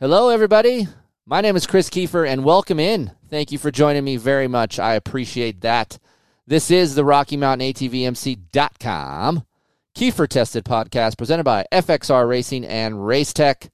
Hello, everybody. My name is Kris Keefer, and welcome in. Thank you for joining me very much. I appreciate that. This is the Rocky Mountain ATVMC.com Keefer Tested podcast presented by FXR Racing and Racetech.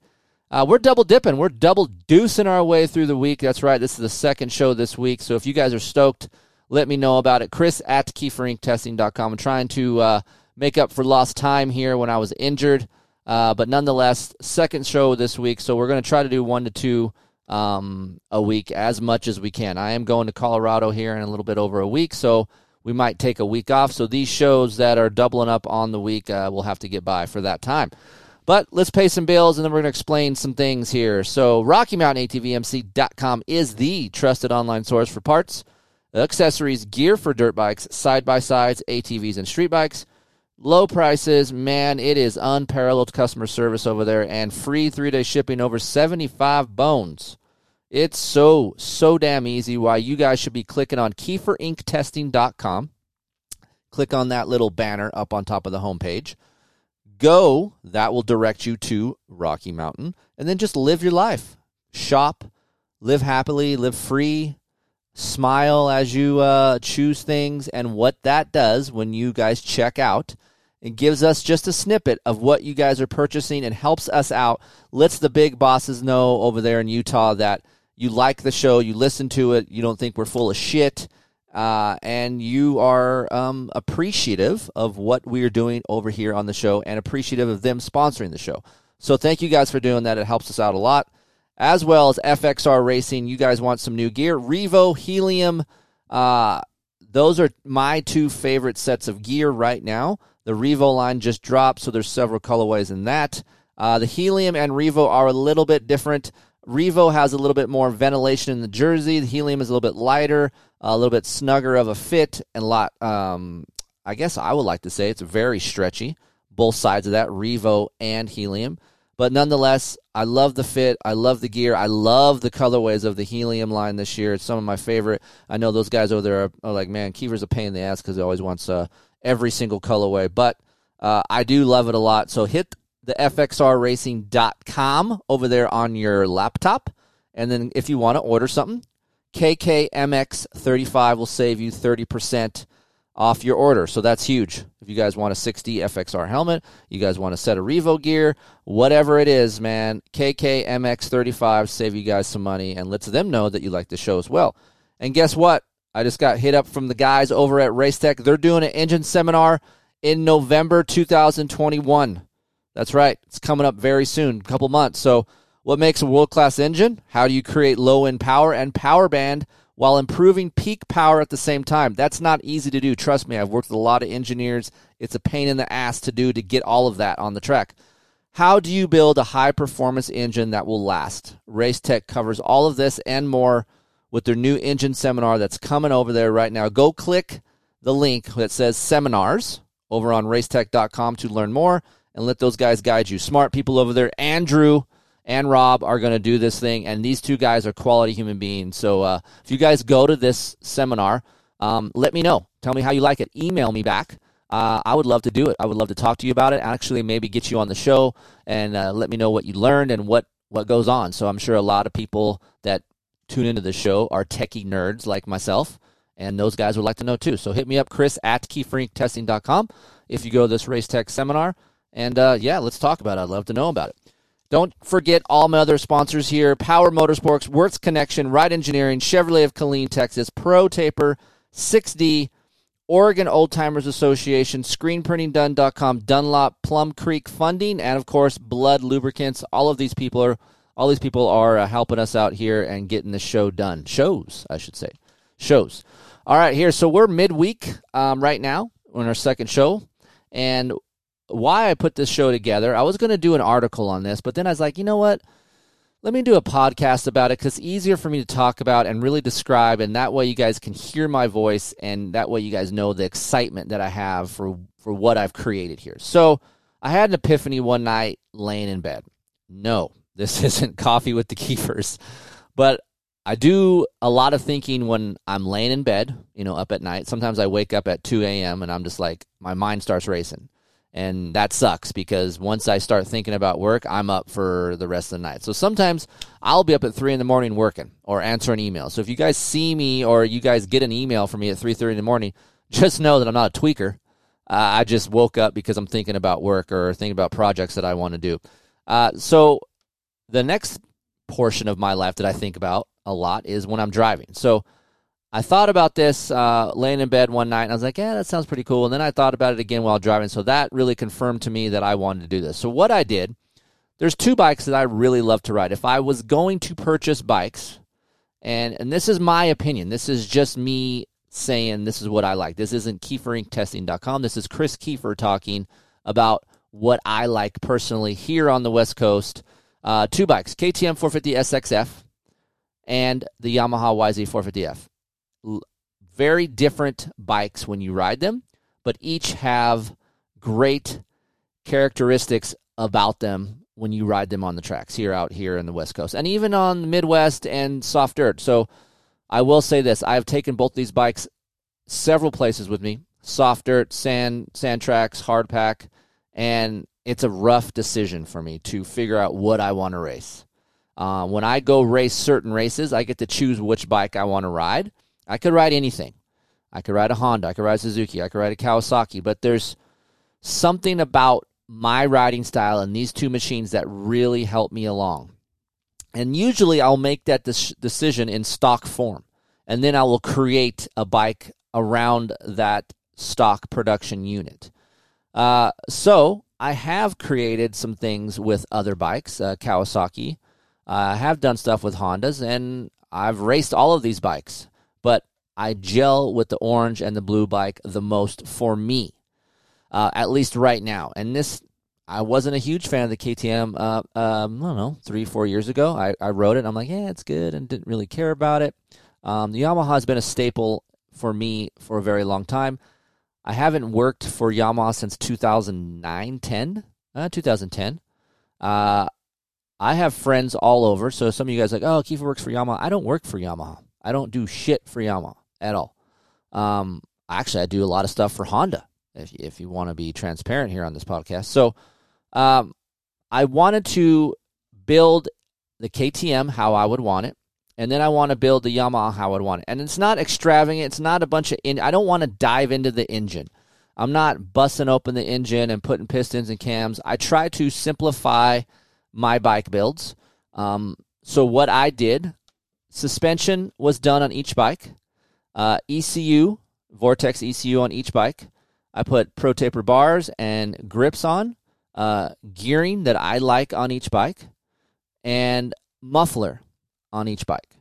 Uh, we're double dipping. We're double deucing our way through the week. That's right. This is the second show this week. So if you guys are stoked, let me know about it. Chris at KeeferIncTesting.com. I'm trying to uh, make up for lost time here when I was injured. Uh, but nonetheless, second show this week, so we're going to try to do one to two um, a week as much as we can. I am going to Colorado here in a little bit over a week, so we might take a week off. So these shows that are doubling up on the week, uh, we'll have to get by for that time. But let's pay some bills and then we're going to explain some things here. So, RockyMountainATVMC.com is the trusted online source for parts, accessories, gear for dirt bikes, side by sides, ATVs, and street bikes. Low prices, man, it is unparalleled customer service over there and free three day shipping over 75 bones. It's so, so damn easy why you guys should be clicking on KeeferIncTesting.com. Click on that little banner up on top of the homepage. Go, that will direct you to Rocky Mountain, and then just live your life. Shop, live happily, live free, smile as you uh, choose things. And what that does when you guys check out, it gives us just a snippet of what you guys are purchasing and helps us out, lets the big bosses know over there in Utah that you like the show, you listen to it, you don't think we're full of shit, uh, and you are um, appreciative of what we are doing over here on the show and appreciative of them sponsoring the show. So thank you guys for doing that. It helps us out a lot. As well as FXR Racing, you guys want some new gear. Revo, Helium, uh, those are my two favorite sets of gear right now. The Revo line just dropped, so there's several colorways in that. Uh, the Helium and Revo are a little bit different. Revo has a little bit more ventilation in the jersey. The Helium is a little bit lighter, a little bit snugger of a fit, and a lot. Um, I guess I would like to say it's very stretchy. Both sides of that, Revo and Helium. But nonetheless, I love the fit. I love the gear. I love the colorways of the Helium line this year. It's some of my favorite. I know those guys over there are, are like, man, Keefer's a pain in the ass because he always wants uh, every single colorway. But uh, I do love it a lot. So hit the fxrracing.com over there on your laptop. And then if you want to order something, KKMX35 will save you 30% off your order. So that's huge. If you guys want a 60 FXR helmet, you guys want a set of Revo gear, whatever it is, man, KKMX35 save you guys some money and lets them know that you like the show as well. And guess what? I just got hit up from the guys over at Racetech. They're doing an engine seminar in November 2021. That's right. It's coming up very soon, a couple months. So, what makes a world class engine? How do you create low end power and power band while improving peak power at the same time? That's not easy to do. Trust me, I've worked with a lot of engineers. It's a pain in the ass to do to get all of that on the track. How do you build a high performance engine that will last? Racetech covers all of this and more with their new engine seminar that's coming over there right now. Go click the link that says seminars over on racetech.com to learn more and let those guys guide you. Smart people over there. Andrew and Rob are going to do this thing, and these two guys are quality human beings. So uh, if you guys go to this seminar, um, let me know. Tell me how you like it. Email me back. Uh, I would love to do it. I would love to talk to you about it. Actually, maybe get you on the show and uh, let me know what you learned and what what goes on. So I'm sure a lot of people that tune into the show are techie nerds like myself, and those guys would like to know too. So hit me up, Chris at KeeferIncTesting.com if you go to this Race Tech seminar. And uh, yeah, let's talk about it. I'd love to know about it. Don't forget all my other sponsors here Power Motorsports, Works Connection, Ride Engineering, Chevrolet of Killeen, Texas, Pro Taper, 6D, Oregon Old Timers Association, ScreenPrintingDone.com, Dunlop, Plum Creek Funding, and of course, Blud Lubricants. All of these people are. All these people are uh, helping us out here and getting the show done. Shows, I should say. Shows. All right, here. So we're midweek um, right now on our second show. And why I put this show together. I was going to do an article on this, but then I was like, you know what? Let me do a podcast about it because it's easier for me to talk about and really describe, and that way you guys can hear my voice, and that way you guys know the excitement that I have for for what I've created here. So I had an epiphany one night laying in bed. No, this isn't coffee with the Keefers, but I do a lot of thinking when I'm laying in bed, you know, up at night. Sometimes I wake up at 2 a.m. and I'm just like, my mind starts racing. And that sucks because once I start thinking about work, I'm up for the rest of the night. So sometimes I'll be up at three in the morning working or answering emails. So if you guys see me or you guys get an email from me at three thirty in the morning, just know that I'm not a tweaker. Uh, I just woke up because I'm thinking about work or thinking about projects that I want to do. Uh, so the next portion of my life that I think about a lot is when I'm driving. So I thought about this uh, laying in bed one night, and I was like, yeah, that sounds pretty cool. And then I thought about it again while driving. So that really confirmed to me that I wanted to do this. So what I did, there's two bikes that I really love to ride. If I was going to purchase bikes, and and this is my opinion, this is just me saying this is what I like. This isn't KeeferIncTesting.com. This is Kris Keefer talking about what I like personally here on the West Coast. Uh, two bikes, KTM 450 SXF and the Yamaha YZ450F very different bikes when you ride them, but each have great characteristics about them when you ride them on the tracks here out here in the West Coast and even on the Midwest and soft dirt. So I will say this I've taken both these bikes several places with me soft dirt, sand, sand tracks, hard pack, and it's a rough decision for me to figure out what I want to race. Uh, when I go race certain races, I get to choose which bike I want to ride. I could ride anything. I could ride a Honda. I could ride Suzuki. I could ride a Kawasaki. But there's something about my riding style and these two machines that really help me along. And usually I'll make that decision in stock form. And then I will create a bike around that stock production unit. Uh, so I have created some things with other bikes, uh, Kawasaki. I have done stuff with Hondas, and I've raced all of these bikes but I gel with the orange and the blue bike the most for me, uh, at least right now. And this, I wasn't a huge fan of the KTM. Uh, um, I don't know, three, four years ago, I, I rode it. I'm like, yeah, it's good, and didn't really care about it. Um, the Yamaha has been a staple for me for a very long time. I haven't worked for Yamaha since 2009, 10, uh, 2010. Uh, I have friends all over. So some of you guys like, oh, Keefer works for Yamaha. I don't work for Yamaha. I don't do shit for Yamaha at all. Um, actually, I do a lot of stuff for Honda. If if you want to be transparent here on this podcast, so um, I wanted to build the KTM how I would want it, and then I want to build the Yamaha how I would want it. And it's not extravagant. It's not a bunch of. In, I don't want to dive into the engine. I'm not busting open the engine and putting pistons and cams. I try to simplify my bike builds. Um, so what I did, Suspension was done on each bike. Uh, ECU, Vortex ECU on each bike. I put pro taper bars and grips on. Uh, gearing that I like on each bike. And muffler on each bike.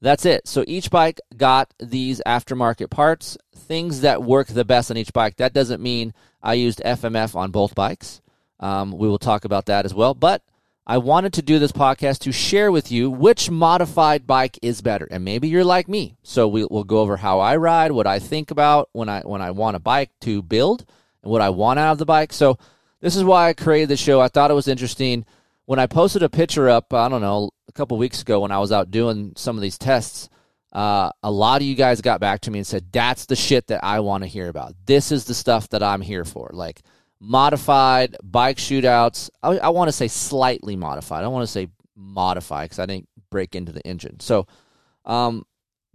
That's it. So each bike got these aftermarket parts, things that work the best on each bike. That doesn't mean I used FMF on both bikes. Um, we will talk about that as well. But I wanted to do this podcast to share with you which modified bike is better. And maybe you're like me. So we, will go over how I ride, what I think about when I when I want a bike to build, and what I want out of the bike. So this is why I created the show. I thought it was interesting. When I posted a picture up, I don't know, a couple weeks ago when I was out doing some of these tests, uh, a lot of you guys got back to me and said, That's the shit that I want to hear about. This is the stuff that I'm here for. Like, modified bike shootouts. I, I want to say slightly modified. I want to say modified because I didn't break into the engine. So, um,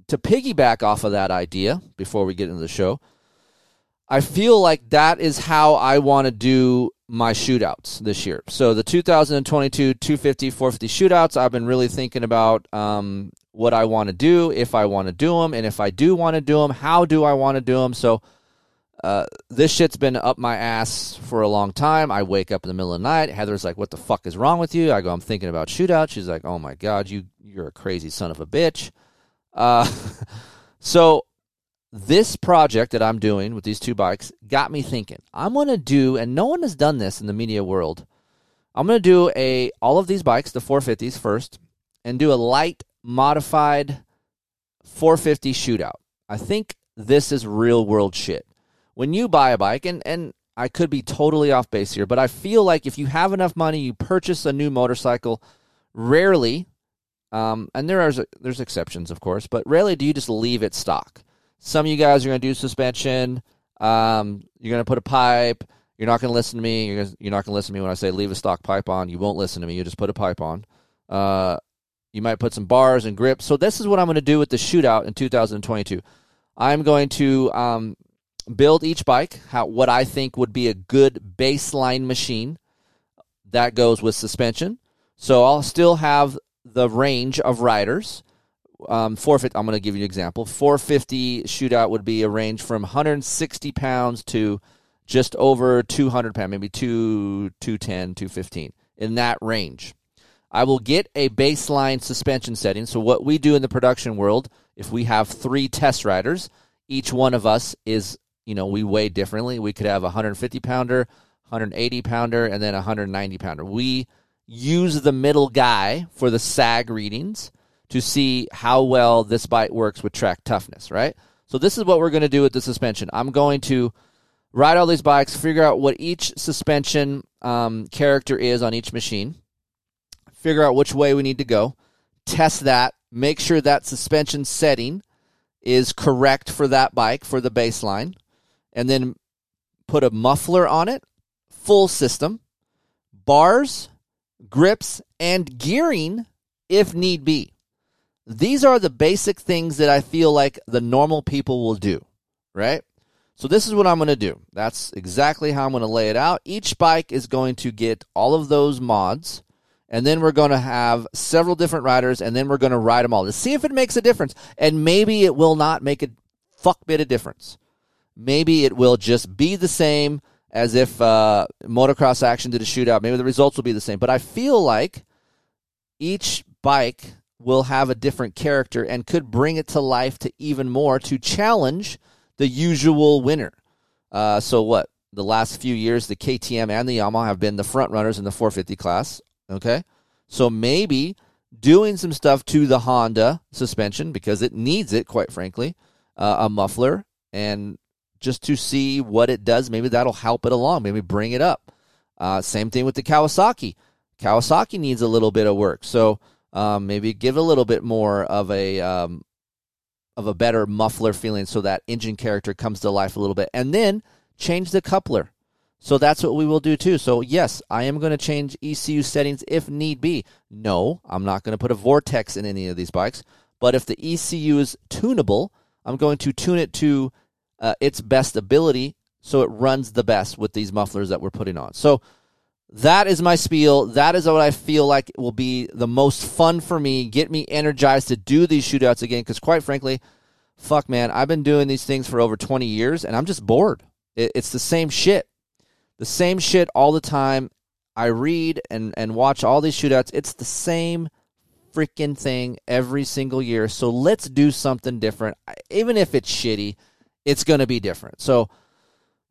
to piggyback off of that idea before we get into the show, I feel like that is how I want to do my shootouts this year. So the 2022 250 450 shootouts, I've been really thinking about um, what I want to do, if I want to do them, and if I do want to do them, how do I want to do them. So uh, this shit's been up my ass for a long time. I wake up in the middle of the night. Heather's like, "What the fuck is wrong with you?" I go, "I'm thinking about shootout." She's like, "Oh my god, you you're a crazy son of a bitch." Uh, so this project that I'm doing with these two bikes got me thinking. I'm going to do, and no one has done this in the media world. I'm going to do a all of these bikes, the 450s first, and do a light modified 450 shootout. I think this is real world shit. When you buy a bike, and, and I could be totally off base here, but I feel like if you have enough money, you purchase a new motorcycle. Rarely, um, and there are there's exceptions, of course, but rarely do you just leave it stock. Some of you guys are going to do suspension. Um, you're going to put a pipe. You're not going to listen to me. You're, gonna, you're not going to listen to me when I say leave a stock pipe on. You won't listen to me. You just put a pipe on. Uh, you might put some bars and grips. So this is what I'm going to do with the shootout in 2022. I'm going to um, build each bike how what I think would be a good baseline machine that goes with suspension. So I'll still have the range of riders. Um, 450, I'm going to give you an example. 450 shootout would be a range from 160 pounds to just over 200 pounds, maybe 2, 210, 215, in that range. I will get a baseline suspension setting. So, what we do in the production world, if we have three test riders, each one of us is, you know, we weigh differently. We could have a 150 pounder, 180 pounder, and then a 190 pounder. We use the middle guy for the sag readings to see how well this bike works with track toughness, right? So, this is what we're going to do with the suspension. I'm going to ride all these bikes, figure out what each suspension um, character is on each machine figure out which way we need to go, test that, make sure that suspension setting is correct for that bike for the baseline, and then put a muffler on it, full system, bars, grips, and gearing if need be. These are the basic things that I feel like the normal people will do, right? So this is what I'm going to do. That's exactly how I'm going to lay it out. Each bike is going to get all of those mods and then we're going to have several different riders, and then we're going to ride them all to see if it makes a difference. And maybe it will not make a fuck bit of difference. Maybe it will just be the same as if uh, motocross action did a shootout. Maybe the results will be the same. But I feel like each bike will have a different character and could bring it to life to even more to challenge the usual winner. Uh, so what? The last few years, the KTM and the Yamaha have been the front runners in the 450 class. Okay. So maybe doing some stuff to the Honda suspension because it needs it, quite frankly, uh, a muffler, and just to see what it does. Maybe that'll help it along. Maybe bring it up. Uh, same thing with the Kawasaki. Kawasaki needs a little bit of work, so um, maybe give a little bit more of a um, of a better muffler feeling, so that engine character comes to life a little bit, and then change the coupler. So that's what we will do too. So yes, I am going to change ECU settings if need be. No, I'm not going to put a vortex in any of these bikes. But if the ECU is tunable, I'm going to tune it to uh, its best ability so it runs the best with these mufflers that we're putting on. So that is my spiel. That is what I feel like will be the most fun for me, get me energized to do these shootouts again. Because quite frankly, fuck man, I've been doing these things for over 20 years and I'm just bored. It's the same shit the same shit all the time. I read and, and watch all these shootouts. It's the same freaking thing every single year. So let's do something different. Even if it's shitty, it's going to be different. So,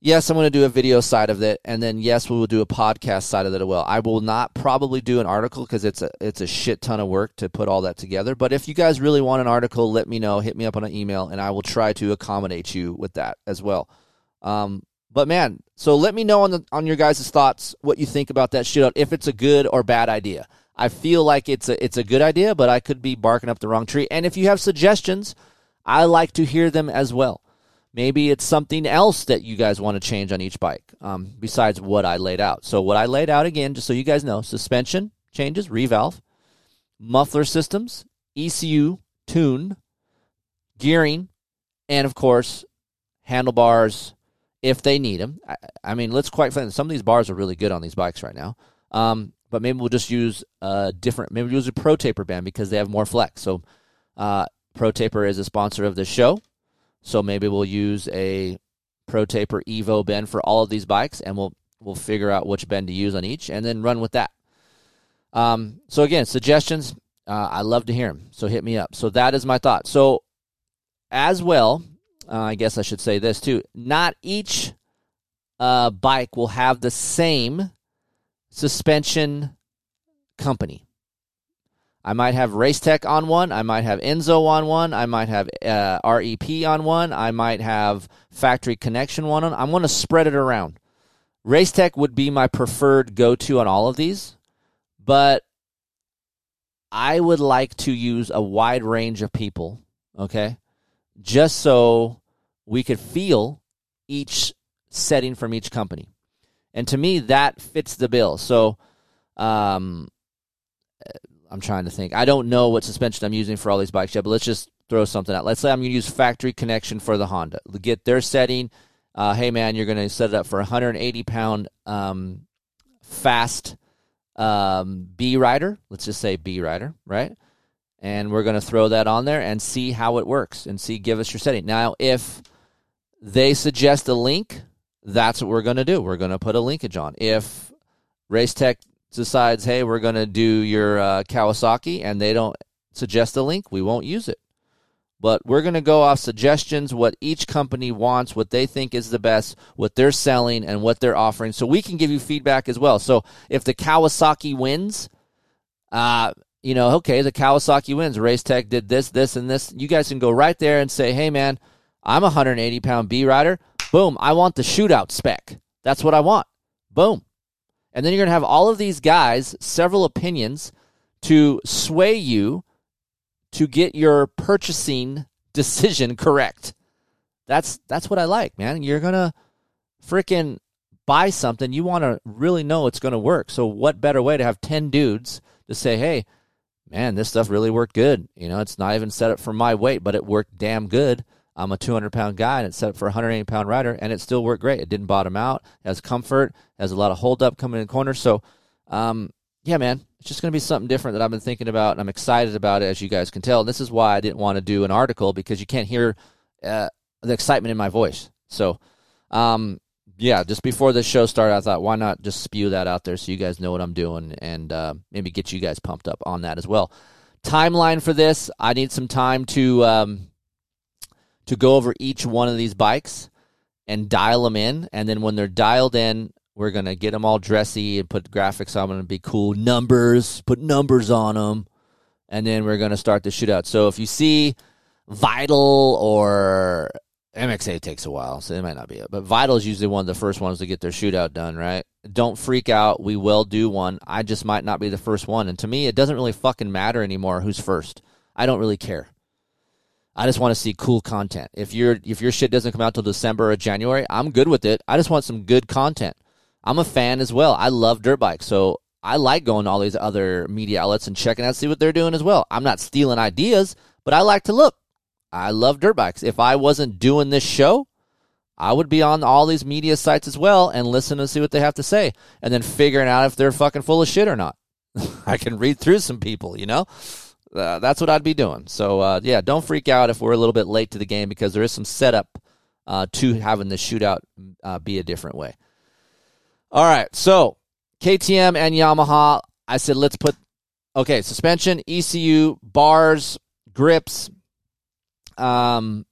yes, I'm going to do a video side of it, and then yes, we will do a podcast side of it as well. I will not probably do an article because it's a it's a shit ton of work to put all that together. But if you guys really want an article, let me know. Hit me up on an email, and I will try to accommodate you with that as well. Um, but man, so let me know on the on your guys' thoughts what you think about that shootout, if it's a good or bad idea. I feel like it's a it's a good idea, but I could be barking up the wrong tree. And if you have suggestions, I like to hear them as well. Maybe it's something else that you guys want to change on each bike, um, besides what I laid out. So what I laid out again, just so you guys know, suspension changes, revalve, muffler systems, ECU, tune, gearing, and of course handlebars, if they need them. I, I mean, let's quite frankly, some of these bars are really good on these bikes right now. Um, but maybe we'll just use a different, maybe we'll use a Pro Taper bend because they have more flex. So, uh, Pro Taper is a sponsor of the show. So maybe we'll use a Pro Taper Evo bend for all of these bikes, and we'll we'll figure out which bend to use on each, and then run with that. Um, so again, suggestions. Uh, I love to hear them. So hit me up. So that is my thought. So as well, uh, I guess I should say this too. Not each uh, bike will have the same suspension company. I might have Racetech on one. I might have Enzo on one. I might have uh, REP on one. I might have Factory Connection one on. I'm going to spread it around. Racetech would be my preferred go to on all of these, but I would like to use a wide range of people, okay? Just so we could feel each setting from each company. And to me, that fits the bill. So, um, I'm trying to think. I don't know what suspension I'm using for all these bikes yet, but let's just throw something out. Let's say I'm going to use factory connection for the Honda. Get their setting. Uh, hey, man, you're going to set it up for 180 pound um, fast um, B rider. Let's just say B rider, right? And we're going to throw that on there and see how it works and see, give us your setting. Now, if they suggest a link, that's what we're going to do. We're going to put a linkage on. If Racetech decides, hey, we're going to do your uh, Kawasaki, and they don't suggest a link, we won't use it. But we're going to go off suggestions, what each company wants, what they think is the best, what they're selling, and what they're offering. So we can give you feedback as well. So if the Kawasaki wins, uh, you know, okay, the Kawasaki wins. Race Tech did this, this, and this. You guys can go right there and say, hey, man, I'm a 180 pound B rider. Boom, I want the shootout spec. That's what I want. Boom. And then you're going to have all of these guys, several opinions to sway you to get your purchasing decision correct. That's that's what I like, man. You're going to freaking buy something, you want to really know it's going to work. So what better way to have 10 dudes to say, "Hey, man, this stuff really worked good." You know, it's not even set up for my weight, but it worked damn good. I'm a 200 pound guy and it's set up for a 180 pound rider and it still worked great. It didn't bottom out, it has comfort, has a lot of hold up coming in corners. So, um, yeah, man, it's just going to be something different that I've been thinking about and I'm excited about it, as you guys can tell. And this is why I didn't want to do an article because you can't hear uh, the excitement in my voice. So, um, yeah, just before the show started, I thought, why not just spew that out there so you guys know what I'm doing and uh, maybe get you guys pumped up on that as well. Timeline for this, I need some time to. Um, to go over each one of these bikes and dial them in. And then when they're dialed in, we're going to get them all dressy and put graphics on them and be cool. Numbers, put numbers on them. And then we're going to start the shootout. So if you see Vital or MXA takes a while, so it might not be it. But Vital is usually one of the first ones to get their shootout done, right? Don't freak out. We will do one. I just might not be the first one. And to me, it doesn't really fucking matter anymore who's first. I don't really care. I just want to see cool content. If your if your shit doesn't come out till December or January, I'm good with it. I just want some good content. I'm a fan as well. I love dirt bikes, so I like going to all these other media outlets and checking out see what they're doing as well. I'm not stealing ideas, but I like to look. I love dirt bikes. If I wasn't doing this show, I would be on all these media sites as well and listen and see what they have to say and then figuring out if they're fucking full of shit or not. I can read through some people, you know? Uh, that's what I'd be doing. So uh, yeah, don't freak out if we're a little bit late to the game because there is some setup uh, to having the shootout uh, be a different way. All right, so KTM and Yamaha. I said let's put okay suspension, ECU, bars, grips, um,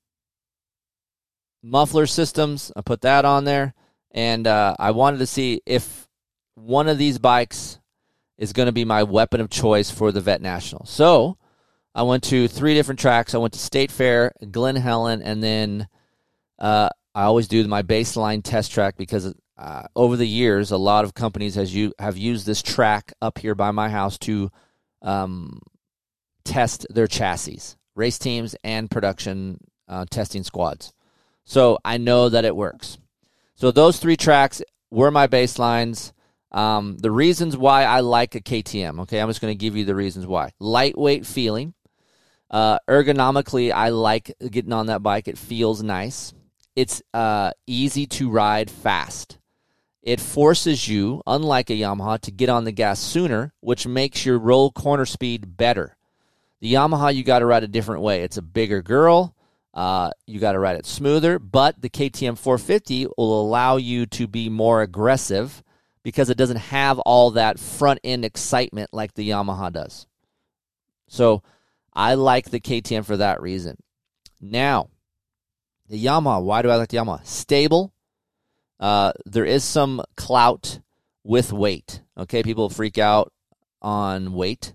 muffler systems. I put that on there, and uh, I wanted to see if one of these bikes is going to be my weapon of choice for the Vet National. So I went to three different tracks. I went to State Fair, Glen Helen, and then uh, I always do my baseline test track because uh, over the years, a lot of companies has you have used this track up here by my house to um, test their chassis, race teams, and production uh, testing squads. So I know that it works. So those three tracks were my baselines. Um, the reasons why I like a KTM. Okay, I'm just going to give you the reasons why. Lightweight feeling. Uh, ergonomically, I like getting on that bike. It feels nice. It's uh, easy to ride fast. It forces you, unlike a Yamaha, to get on the gas sooner, which makes your roll corner speed better. The Yamaha, you got to ride a different way. It's a bigger girl. Uh, you got to ride it smoother, but the KTM 450 will allow you to be more aggressive because it doesn't have all that front end excitement like the Yamaha does. So I like the KTM for that reason. Now, The Yamaha, why do I like the Yamaha? Stable. Uh, there is some clout with weight. Okay, people freak out on weight.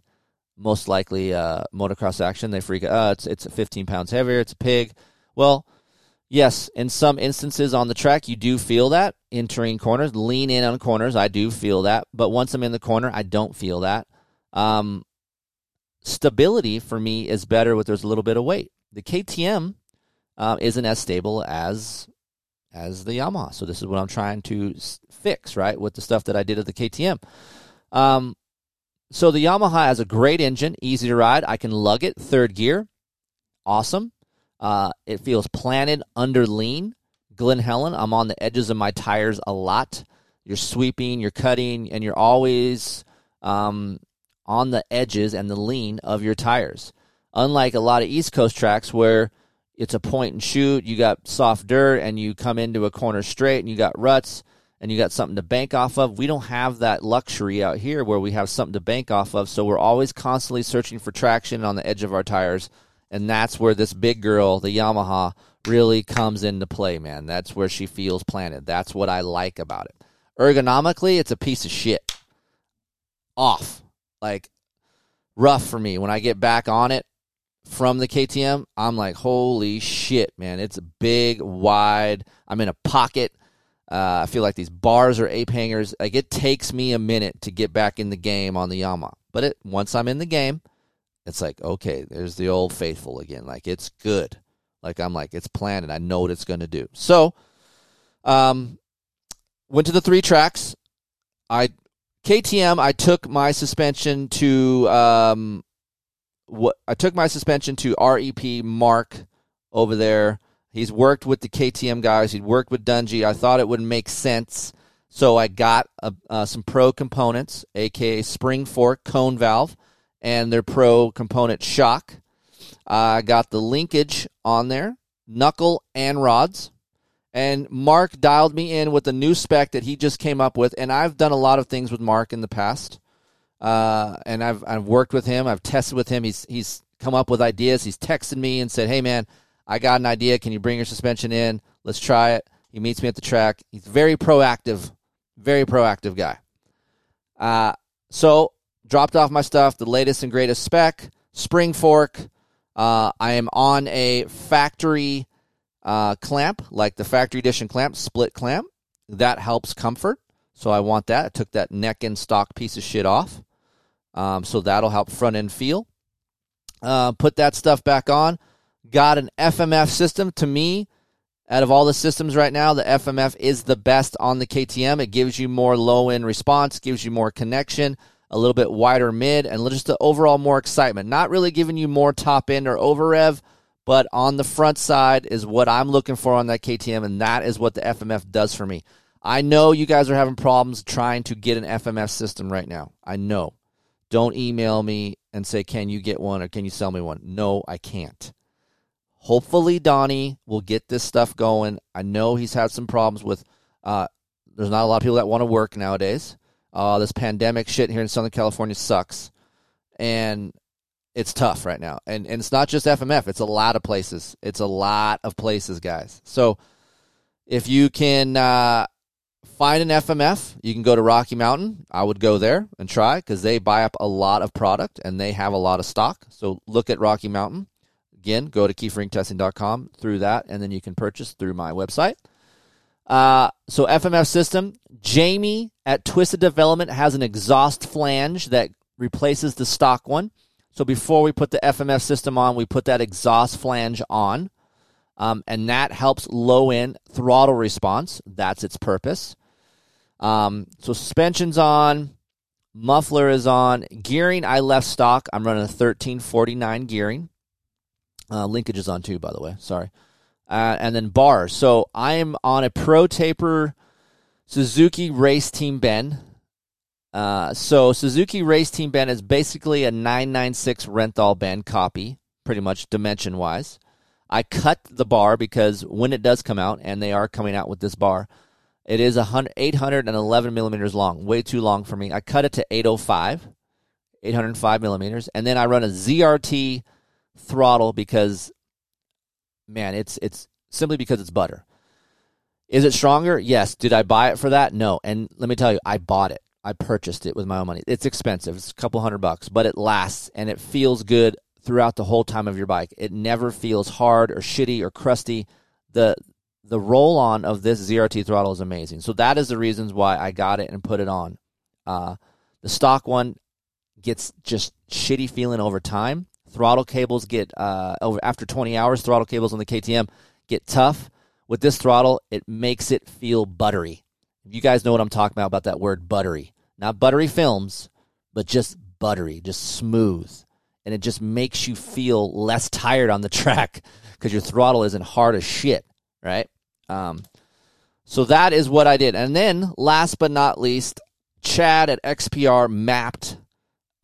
Most likely, uh, motocross action, they freak out. Uh, it's it's 15 pounds heavier. It's a pig. Well, yes, in some instances on the track, you do feel that entering corners, lean in on corners. I do feel that, but once I'm in the corner, I don't feel that. Um, stability for me is better with there's a little bit of weight. The KTM uh, isn't as stable as as the Yamaha. So this is what I'm trying to fix, right, with the stuff that I did at the KTM. Um, so the Yamaha has a great engine, easy to ride. I can lug it third gear, awesome. Uh, it feels planted under lean. Glen Helen, I'm on the edges of my tires a lot. You're sweeping, you're cutting, and you're always um, on the edges and the lean of your tires. Unlike a lot of East Coast tracks where it's a point and shoot, you got soft dirt, and you come into a corner straight, and you got ruts, and you got something to bank off of. We don't have that luxury out here where we have something to bank off of, so we're always constantly searching for traction on the edge of our tires, and that's where this big girl, the Yamaha, really comes into play, man. That's where she feels planted. That's what I like about it. Ergonomically, it's a piece of shit. Off. Like, rough for me. When I get back on it, from the KTM, I'm like, holy shit, man. It's big, wide. I'm in a pocket. Uh, I feel like these bars are ape hangers. Like it takes me a minute to get back in the game on the Yamaha. But it once I'm in the game, it's like, okay, there's the old faithful again. Like it's good. Like I'm like, it's planned and I know what it's gonna do. So um went to the three tracks. I KTM, I took my suspension to um what I took my suspension to REP Mark over there. He's worked with the KTM guys. He'd worked with Dungey. I thought it would make sense, so I got a, uh, some pro components, aka spring fork cone valve, and their pro component shock. I got the linkage on there, knuckle and rods. And Mark dialed me in with a new spec that he just came up with. And I've done a lot of things with Mark in the past. Uh, and I've I've worked with him. I've tested with him. He's he's come up with ideas. He's texted me and said, "Hey man, I got an idea. Can you bring your suspension in? Let's try it." He meets me at the track. He's very proactive, very proactive guy. Uh, so dropped off my stuff, the latest and greatest spec, spring fork. Uh, I am on a factory uh, clamp, like the factory edition clamp, split clamp. That helps comfort. So I want that. I took that neck and stock piece of shit off. Um, so that'll help front end feel. Uh, put that stuff back on. Got an FMF system. To me, out of all the systems right now, the FMF is the best on the KTM. It gives you more low end response, gives you more connection, a little bit wider mid, and just the overall more excitement. Not really giving you more top end or over rev, but on the front side is what I'm looking for on that KTM, and that is what the FMF does for me. I know you guys are having problems trying to get an FMF system right now. I know. Don't email me and say, can you get one or can you sell me one? No, I can't. Hopefully, Donnie will get this stuff going. I know he's had some problems with, uh, there's not a lot of people that want to work nowadays. Uh, this pandemic shit here in Southern California sucks. And it's tough right now. And, and it's not just FMF, it's a lot of places. It's a lot of places, guys. So if you can, uh, find an FMF. You can go to Rocky Mountain. I would go there and try because they buy up a lot of product and they have a lot of stock. So look at Rocky Mountain. Again, go to keeferinctesting.com through that, and then you can purchase through my website. Uh, so FMF system. Jamie at Twisted Development has an exhaust flange that replaces the stock one. So before we put the FMF system on, we put that exhaust flange on. Um, and that helps low end throttle response. That's its purpose. Um, so suspension's on, muffler is on, gearing I left stock. I'm running a 1349 gearing. Uh, linkage is on too, by the way. Sorry. Uh, and then bars. So I am on a Pro Taper Suzuki Race Team Bend. Uh, so Suzuki Race Team Bend is basically a 996 Renthal Bend copy, pretty much dimension wise. I cut the bar because when it does come out, and they are coming out with this bar, it is 811 millimeters long, way too long for me. I cut it to 805, 805 millimeters, and then I run a ZRT throttle because, man, it's it's simply because it's butter. Is it stronger? Yes. Did I buy it for that? No. And let me tell you, I bought it. I purchased it with my own money. It's expensive. It's a couple hundred bucks, but it lasts and it feels good throughout the whole time of your bike. It never feels hard or shitty or crusty. The the roll on of this ZRT throttle is amazing. So that is the reasons why I got it and put it on. Uh, the stock one gets just shitty feeling over time. Throttle cables get uh, over after 20 hours. Throttle cables on the KTM get tough. With this throttle, it makes it feel buttery. You guys know what I'm talking about about that word buttery. Not buttery films, but just buttery, just smooth. And it just makes you feel less tired on the track because your throttle isn't hard as shit, right? Um, so that is what I did. And then, last but not least, Chad at XPR mapped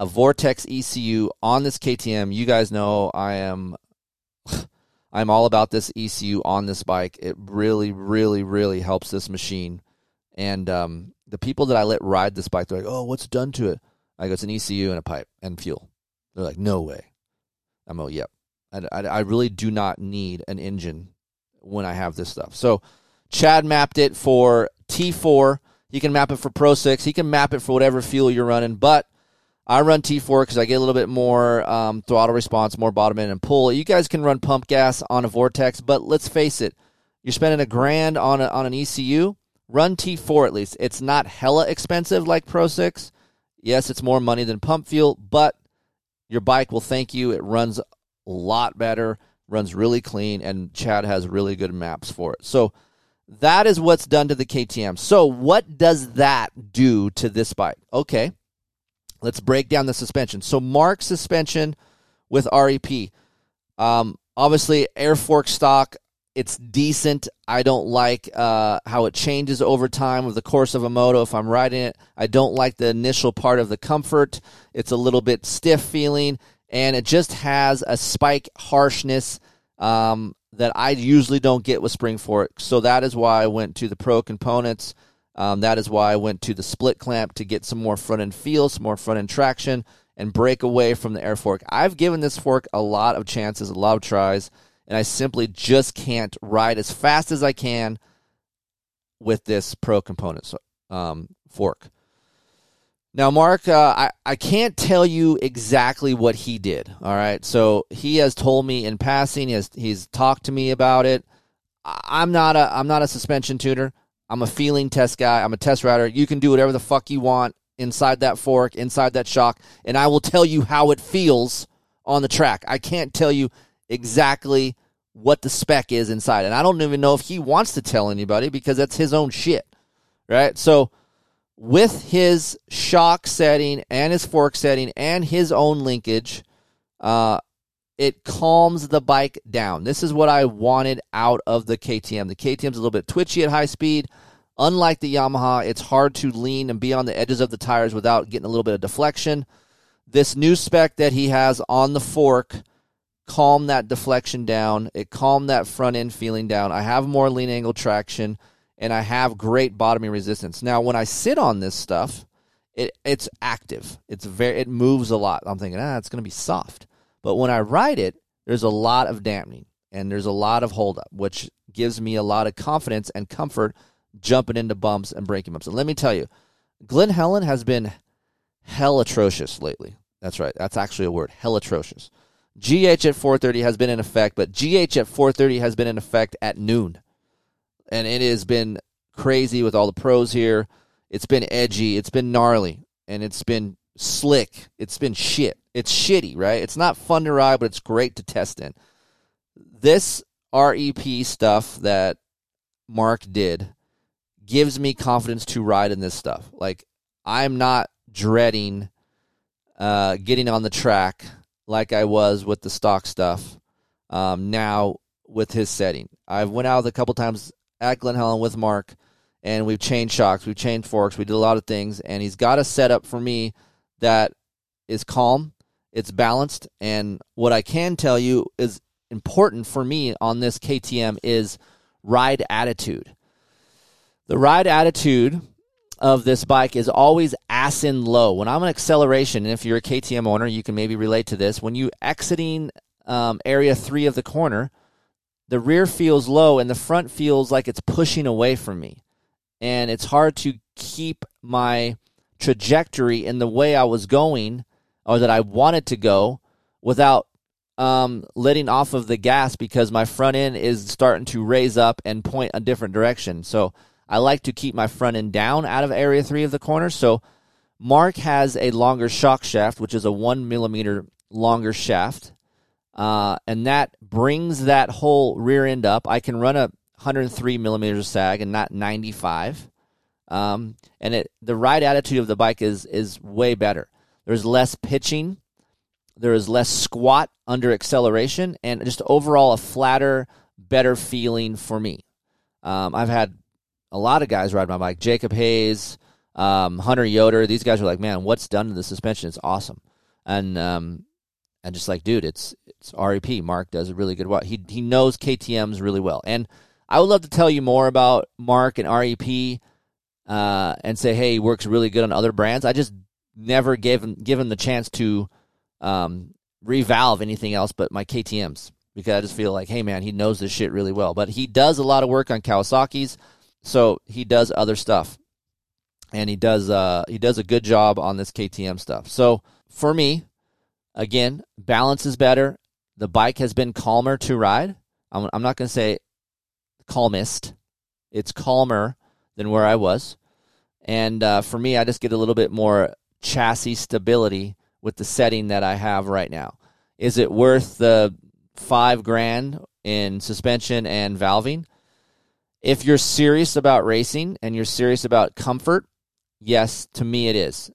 a Vortex ECU on this KTM. You guys know I am I'm all about this ECU on this bike. It really, really, really helps this machine. And um, the people that I let ride this bike, they're like, "Oh, what's done to it?" I go, "It's an ECU and a pipe and fuel." They're like, "No way." I'm like, "Yep." I, I, I really do not need an engine when I have this stuff. So Chad mapped it for T4. He can map it for Pro 6. He can map it for whatever fuel you're running. But I run T4 because I get a little bit more um, throttle response, more bottom end and pull. You guys can run pump gas on a Vortex, but let's face it, you're spending a grand on a, on an ECU. Run T4 at least. It's not hella expensive like Pro 6. Yes, it's more money than pump fuel, but your bike will thank you. It runs a lot better, runs really clean, and Chad has really good maps for it. So that is what's done to the KTM. So what does that do to this bike? Okay, let's break down the suspension. So Mark suspension with REP. Um, obviously, air fork stock. It's decent. I don't like uh, how it changes over time with the course of a moto. If I'm riding it, I don't like the initial part of the comfort. It's a little bit stiff feeling, and it just has a spike harshness um, that I usually don't get with Spring Fork. So that is why I went to the Pro components. Um, that is why I went to the split clamp to get some more front end feel, some more front end traction, and break away from the air fork. I've given this fork a lot of chances, a lot of tries and I simply just can't ride as fast as I can with this Pro Components um, fork. Now, Mark, uh, I, I can't tell you exactly what he did. All right. So he has told me in passing, he has, he's talked to me about it. I'm not a I'm not a suspension tuner. I'm a feeling test guy. I'm a test rider. You can do whatever the fuck you want inside that fork, inside that shock, and I will tell you how it feels on the track. I can't tell you exactly what the spec is inside. And I don't even know if he wants to tell anybody because that's his own shit. Right? So with his shock setting and his fork setting and his own linkage, uh, it calms the bike down. This is what I wanted out of the KTM. The KTM's a little bit twitchy at high speed. Unlike the Yamaha, it's hard to lean and be on the edges of the tires without getting a little bit of deflection. This new spec that he has on the fork calm that deflection down. It calmed that front end feeling down. I have more lean angle traction and I have great bottoming resistance. Now, when I sit on this stuff, it it's active. It's very it moves a lot. I'm thinking, ah, it's going to be soft. But when I ride it, there's a lot of dampening and there's a lot of hold up, which gives me a lot of confidence and comfort jumping into bumps and braking bumps. And let me tell you, Glen Helen has been hell atrocious lately. That's right. That's actually a word, hell atrocious. GH at 4:30 has been in effect, but GH at 4:30 has been in effect at noon, and it has been crazy with all the pros here. It's been edgy, it's been gnarly, and it's been slick. It's been shit. It's shitty, right? It's not fun to ride, but it's great to test in. This REP stuff that Mark did gives me confidence to ride in this stuff. Like I'm not dreading uh, getting on the track like I was with the stock stuff. Um, now with his setting, I've went out a couple times at Glen Helen with Mark, and we've changed shocks, we've changed forks, we did a lot of things, and he's got a setup for me that is calm, it's balanced, and what I can tell you is important for me on this KTM is ride attitude. The ride attitude of this bike is always ass in low. When I'm an acceleration, and if you're a KTM owner, you can maybe relate to this. When you exiting um, area three of the corner, the rear feels low and the front feels like it's pushing away from me. And it's hard to keep my trajectory in the way I was going or that I wanted to go without um, letting off of the gas because my front end is starting to raise up and point a different direction. So I like to keep my front end down out of area three of the corner. So Mark has a longer shock shaft, which is a one millimeter longer shaft. Uh, and that brings that whole rear end up. I can run a 103 millimeters sag and not 95. Um, and it the ride attitude of the bike is is way better. There's less pitching, there is less squat under acceleration, and just overall a flatter, better feeling for me. Um, I've had a lot of guys ride my bike. Jacob Hayes, um, Hunter Yoder. These guys are like, man, what's done to the suspension? It's awesome. And um, and just like, dude, it's it's REP. Mark does a really good work. He he knows KTM's really well, and I would love to tell you more about Mark and REP, uh, and say, hey, he works really good on other brands. I just never gave him give him the chance to um, revalve anything else but my KTM's because I just feel like, hey, man, he knows this shit really well. But he does a lot of work on Kawasaki's, so he does other stuff, and he does uh, he does a good job on this KTM stuff. So for me, Again, balance is better. The bike has been calmer to ride. I'm, I'm not going to say calmest. It's calmer than where I was. And uh, for me, I just get a little bit more chassis stability with the setting that I have right now. Is it worth the five grand in suspension and valving? If you're serious about racing and you're serious about comfort, yes, to me it is.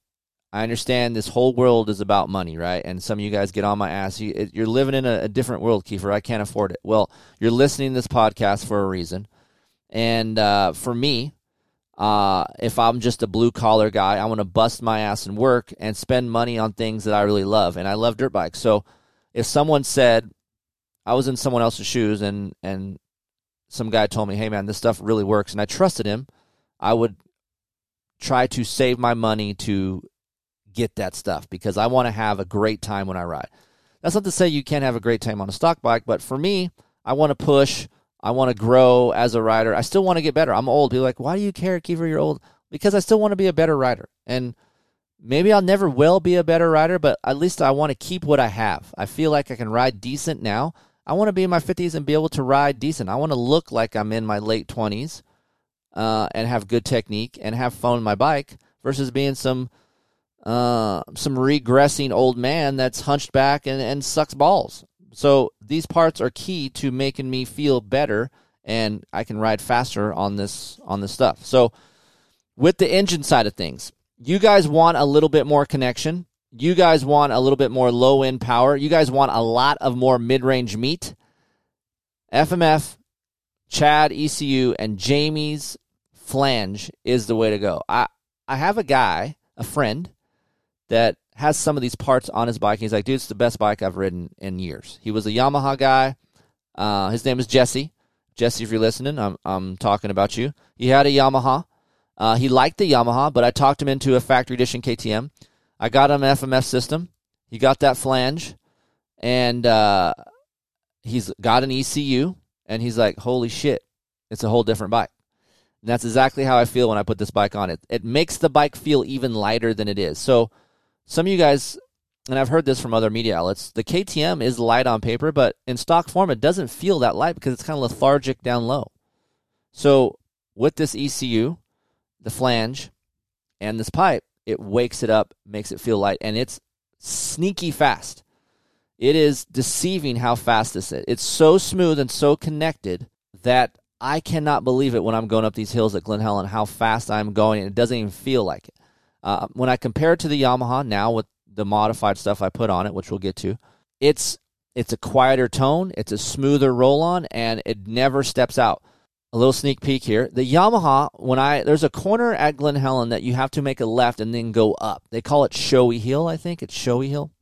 I understand this whole world is about money, right? And some of you guys get on my ass. You, are living in a, a, different world, Keefer. I can't afford it. Well, you're listening to this podcast for a reason. And uh, for me, uh, if I'm just a blue collar guy, I want to bust my ass and work and spend money on things that I really love. And I love dirt bikes. So if someone said, I was in someone else's shoes and, and some guy told me, hey, man, this stuff really works, and I trusted him, I would try to save my money to get that stuff because I want to have a great time when I ride. That's not to say you can't have a great time on a stock bike, but for me, I want to push. I want to grow as a rider. I still want to get better. I'm old. People like, why do you care, Keefer? You're old. Because I still want to be a better rider. And maybe I'll never will be a better rider, but at least I want to keep what I have. I feel like I can ride decent now. I want to be in my 50s and be able to ride decent. I want to look like I'm in my late 20s uh, and have good technique and have fun on my bike versus being some uh, some regressing old man that's hunched back and, and sucks balls. So these parts are key to making me feel better and I can ride faster on this on this stuff. So with the engine side of things, you guys want a little bit more connection. You guys want a little bit more low end power. You guys want a lot of more mid range meat. FMF, Chad, ECU, and Jamie's flange is the way to go. I, I have a guy, a friend, that has some of these parts on his bike. And He's like, dude, it's the best bike I've ridden in years. He was a Yamaha guy. Uh, his name is Jesse. Jesse, if you're listening, I'm, I'm talking about you. He had a Yamaha. Uh, he liked the Yamaha, but I talked him into a factory edition KTM. I got him an FMF system. He got that flange, and uh, he's got an ECU, and he's like, holy shit, it's a whole different bike. And that's exactly how I feel when I put this bike on. It it makes the bike feel even lighter than it is. So some of you guys, and I've heard this from other media outlets, the KTM is light on paper, but in stock form, it doesn't feel that light because it's kind of lethargic down low. So with this ECU, the flange, and this pipe, it wakes it up, makes it feel light, and it's sneaky fast. It is deceiving how fast this is. It's so smooth and so connected that I cannot believe it when I'm going up these hills at Glen Helen how fast I'm going, and it doesn't even feel like it. Uh, when I compare it to the Yamaha now with the modified stuff I put on it, which we'll get to, it's it's a quieter tone, it's a smoother roll on, and it never steps out. A little sneak peek here. The Yamaha, when I there's a corner at Glen Helen that you have to make a left and then go up. They call it Showy Hill, I think. It's Showy Hill.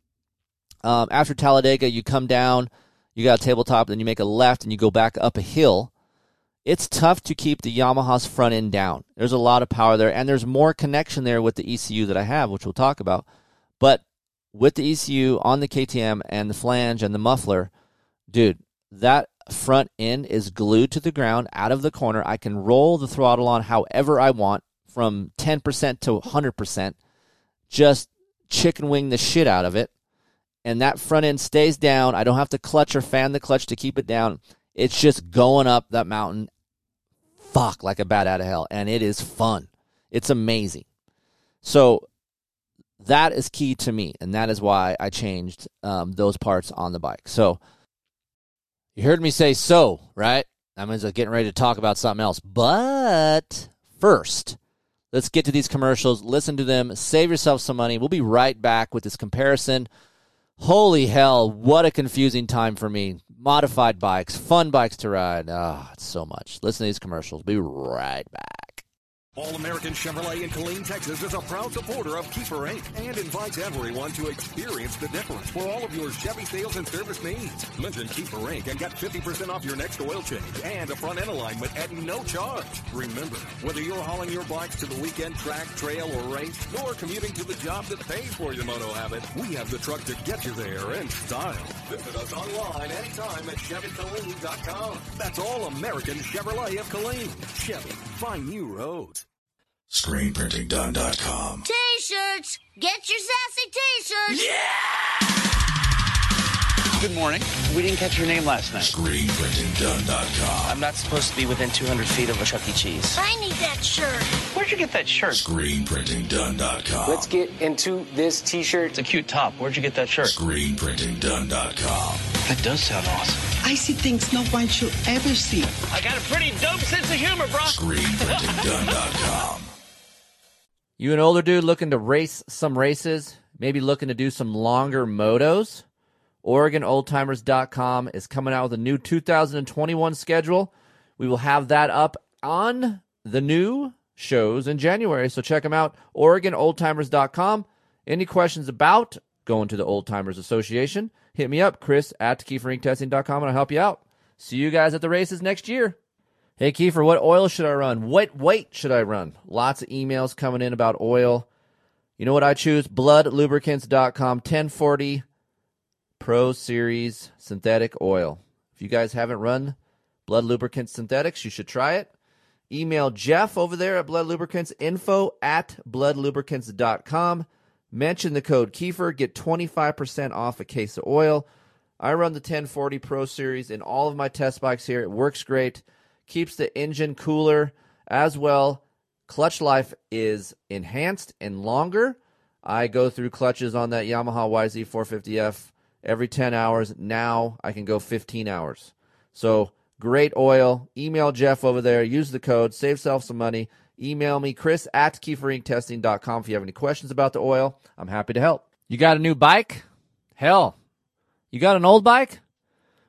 Um, after Talladega, you come down, you got a tabletop, then you make a left and you go back up a hill it's tough to keep the Yamaha's front end down. There's a lot of power there, and there's more connection there with the ECU that I have, which we'll talk about. But with the ECU on the KTM and the flange and the muffler, dude, that front end is glued to the ground out of the corner. I can roll the throttle on however I want from 10% to 100%. Just chicken wing the shit out of it. And that front end stays down. I don't have to clutch or fan the clutch to keep it down. It's just going up that mountain. Fuck, like a bat out of hell. And it is fun. It's amazing. So that is key to me. And that is why I changed um, those parts on the bike. So you heard me say so, right? I'm getting ready to talk about something else. But first, let's get to these commercials, listen to them, save yourself some money. We'll be right back with this comparison. Holy hell, what a confusing time for me. Modified bikes, fun bikes to ride. Ah, oh, it's so much. Listen to these commercials. Be right back. All American Chevrolet in Killeen, Texas is a proud supporter of Keefer Inc. and invites everyone to experience the difference for all of your Chevy sales and service needs. Mention Keefer Inc. and get 50% off your next oil change and a front end alignment at no charge. Remember, whether you're hauling your bikes to the weekend track, trail, or race, or commuting to the job that pays for your moto habit, we have the truck to get you there in style. Visit us online anytime at ChevyKilleen.com. That's all American Chevrolet of Killeen. Chevy, find new roads. ScreenPrintingDone.com. T-shirts! Get your sassy t-shirts! Yeah! Good morning. We didn't catch your name last night. ScreenPrintingDone.com. I'm not supposed to be within 200 feet of a Chuck E. Cheese. I need that shirt. Where'd you get that shirt? ScreenPrintingDone.com. Let's get into this t-shirt. It's a cute top. Where'd you get that shirt? ScreenPrintingDone.com. That does sound awesome. I see things no one should ever see. I got a pretty dope sense of humor, bro. ScreenPrintingDone.com. You an older dude looking to race some races, maybe looking to do some longer motos? OregonOldTimers.com is coming out with a new 2021 schedule. We will have that up on the new shows in January, so check them out. OregonOldTimers.com. Any questions about going to the Old Timers Association? Hit me up, Kris at KeeferIncTesting.com, and I'll help you out. See you guys at the races next year. Hey, Keefer, what oil should I run? What weight should I run? Lots of emails coming in about oil. You know what I choose? BludLubricants.com 1040 Pro Series synthetic oil. If you guys haven't run Blud Lubricants Synthetics, you should try it. Email Jeff over there at Blud Lubricants, info at bludlubricants.com. Mention the code Keefer, get 25% off a case of oil. I run the 1040 Pro Series in all of my test bikes here. It works great keeps the engine cooler as well. Clutch life is enhanced and longer. I go through clutches on that Yamaha YZ450F every 10 hours. Now I can go 15 hours. So great oil. Email Jeff over there. Use the code. Save self some money. Email me, Kris at KeeferIncTesting.com if you have any questions about the oil. I'm happy to help. You got a new bike? Hell, you got an old bike?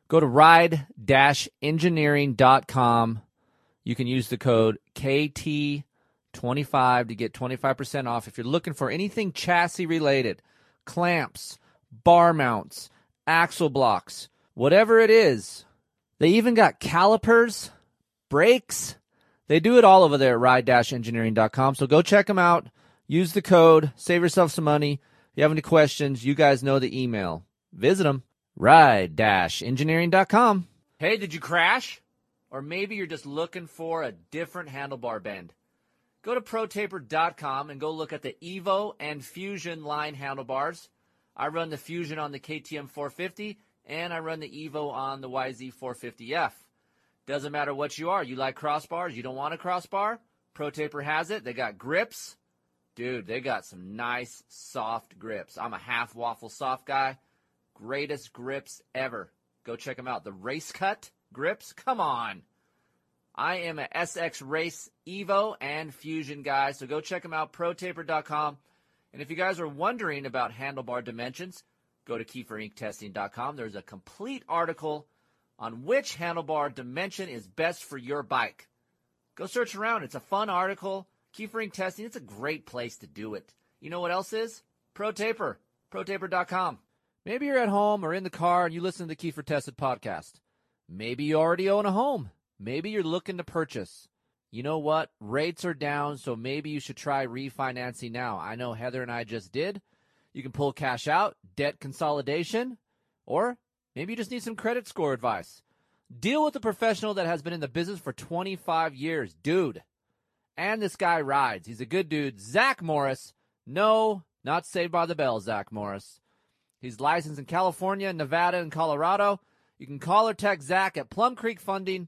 Go to ride-engineering.com. You can use the code KT25 to get 25% off if you're looking for anything chassis related, clamps, bar mounts, axle blocks, whatever it is. They even got calipers, brakes. They do it all over there at ride-engineering.com. So go check them out. Use the code, save yourself some money. If you have any questions, you guys know the email. Visit them ride-engineering.com. Hey, did you crash? Or maybe you're just looking for a different handlebar bend. Go to protaper.com and go look at the Evo and Fusion line handlebars. I run the Fusion on the KTM 450 and I run the Evo on the YZ 450F. Doesn't matter what you are. You like crossbars, you don't want a crossbar? ProTaper has it. They got grips. Dude, they got some nice soft grips. I'm a half waffle soft guy greatest grips ever. Go check them out. The Race Cut grips. Come on. I am a SX Race Evo and Fusion guy, so go check them out. ProTaper.com. And if you guys are wondering about handlebar dimensions, go to KeeferIncTesting.com. There's a complete article on which handlebar dimension is best for your bike. Go search around. It's a fun article. Keefer Inc Testing, it's a great place to do it. You know what else is? ProTaper. ProTaper.com. Maybe you're at home or in the car and you listen to the Keefer Tested podcast. Maybe you already own a home. Maybe you're looking to purchase. You know what? Rates are down, so maybe you should try refinancing now. I know Heather and I just did. You can pull cash out, debt consolidation, or maybe you just need some credit score advice. Deal with a professional that has been in the business for 25 years, dude. And this guy rides. He's a good dude. Zach Morris. No, not Saved by the Bell, Zach Morris. He's licensed in California, Nevada, and Colorado. You can call or text Zach at Plum Creek Funding,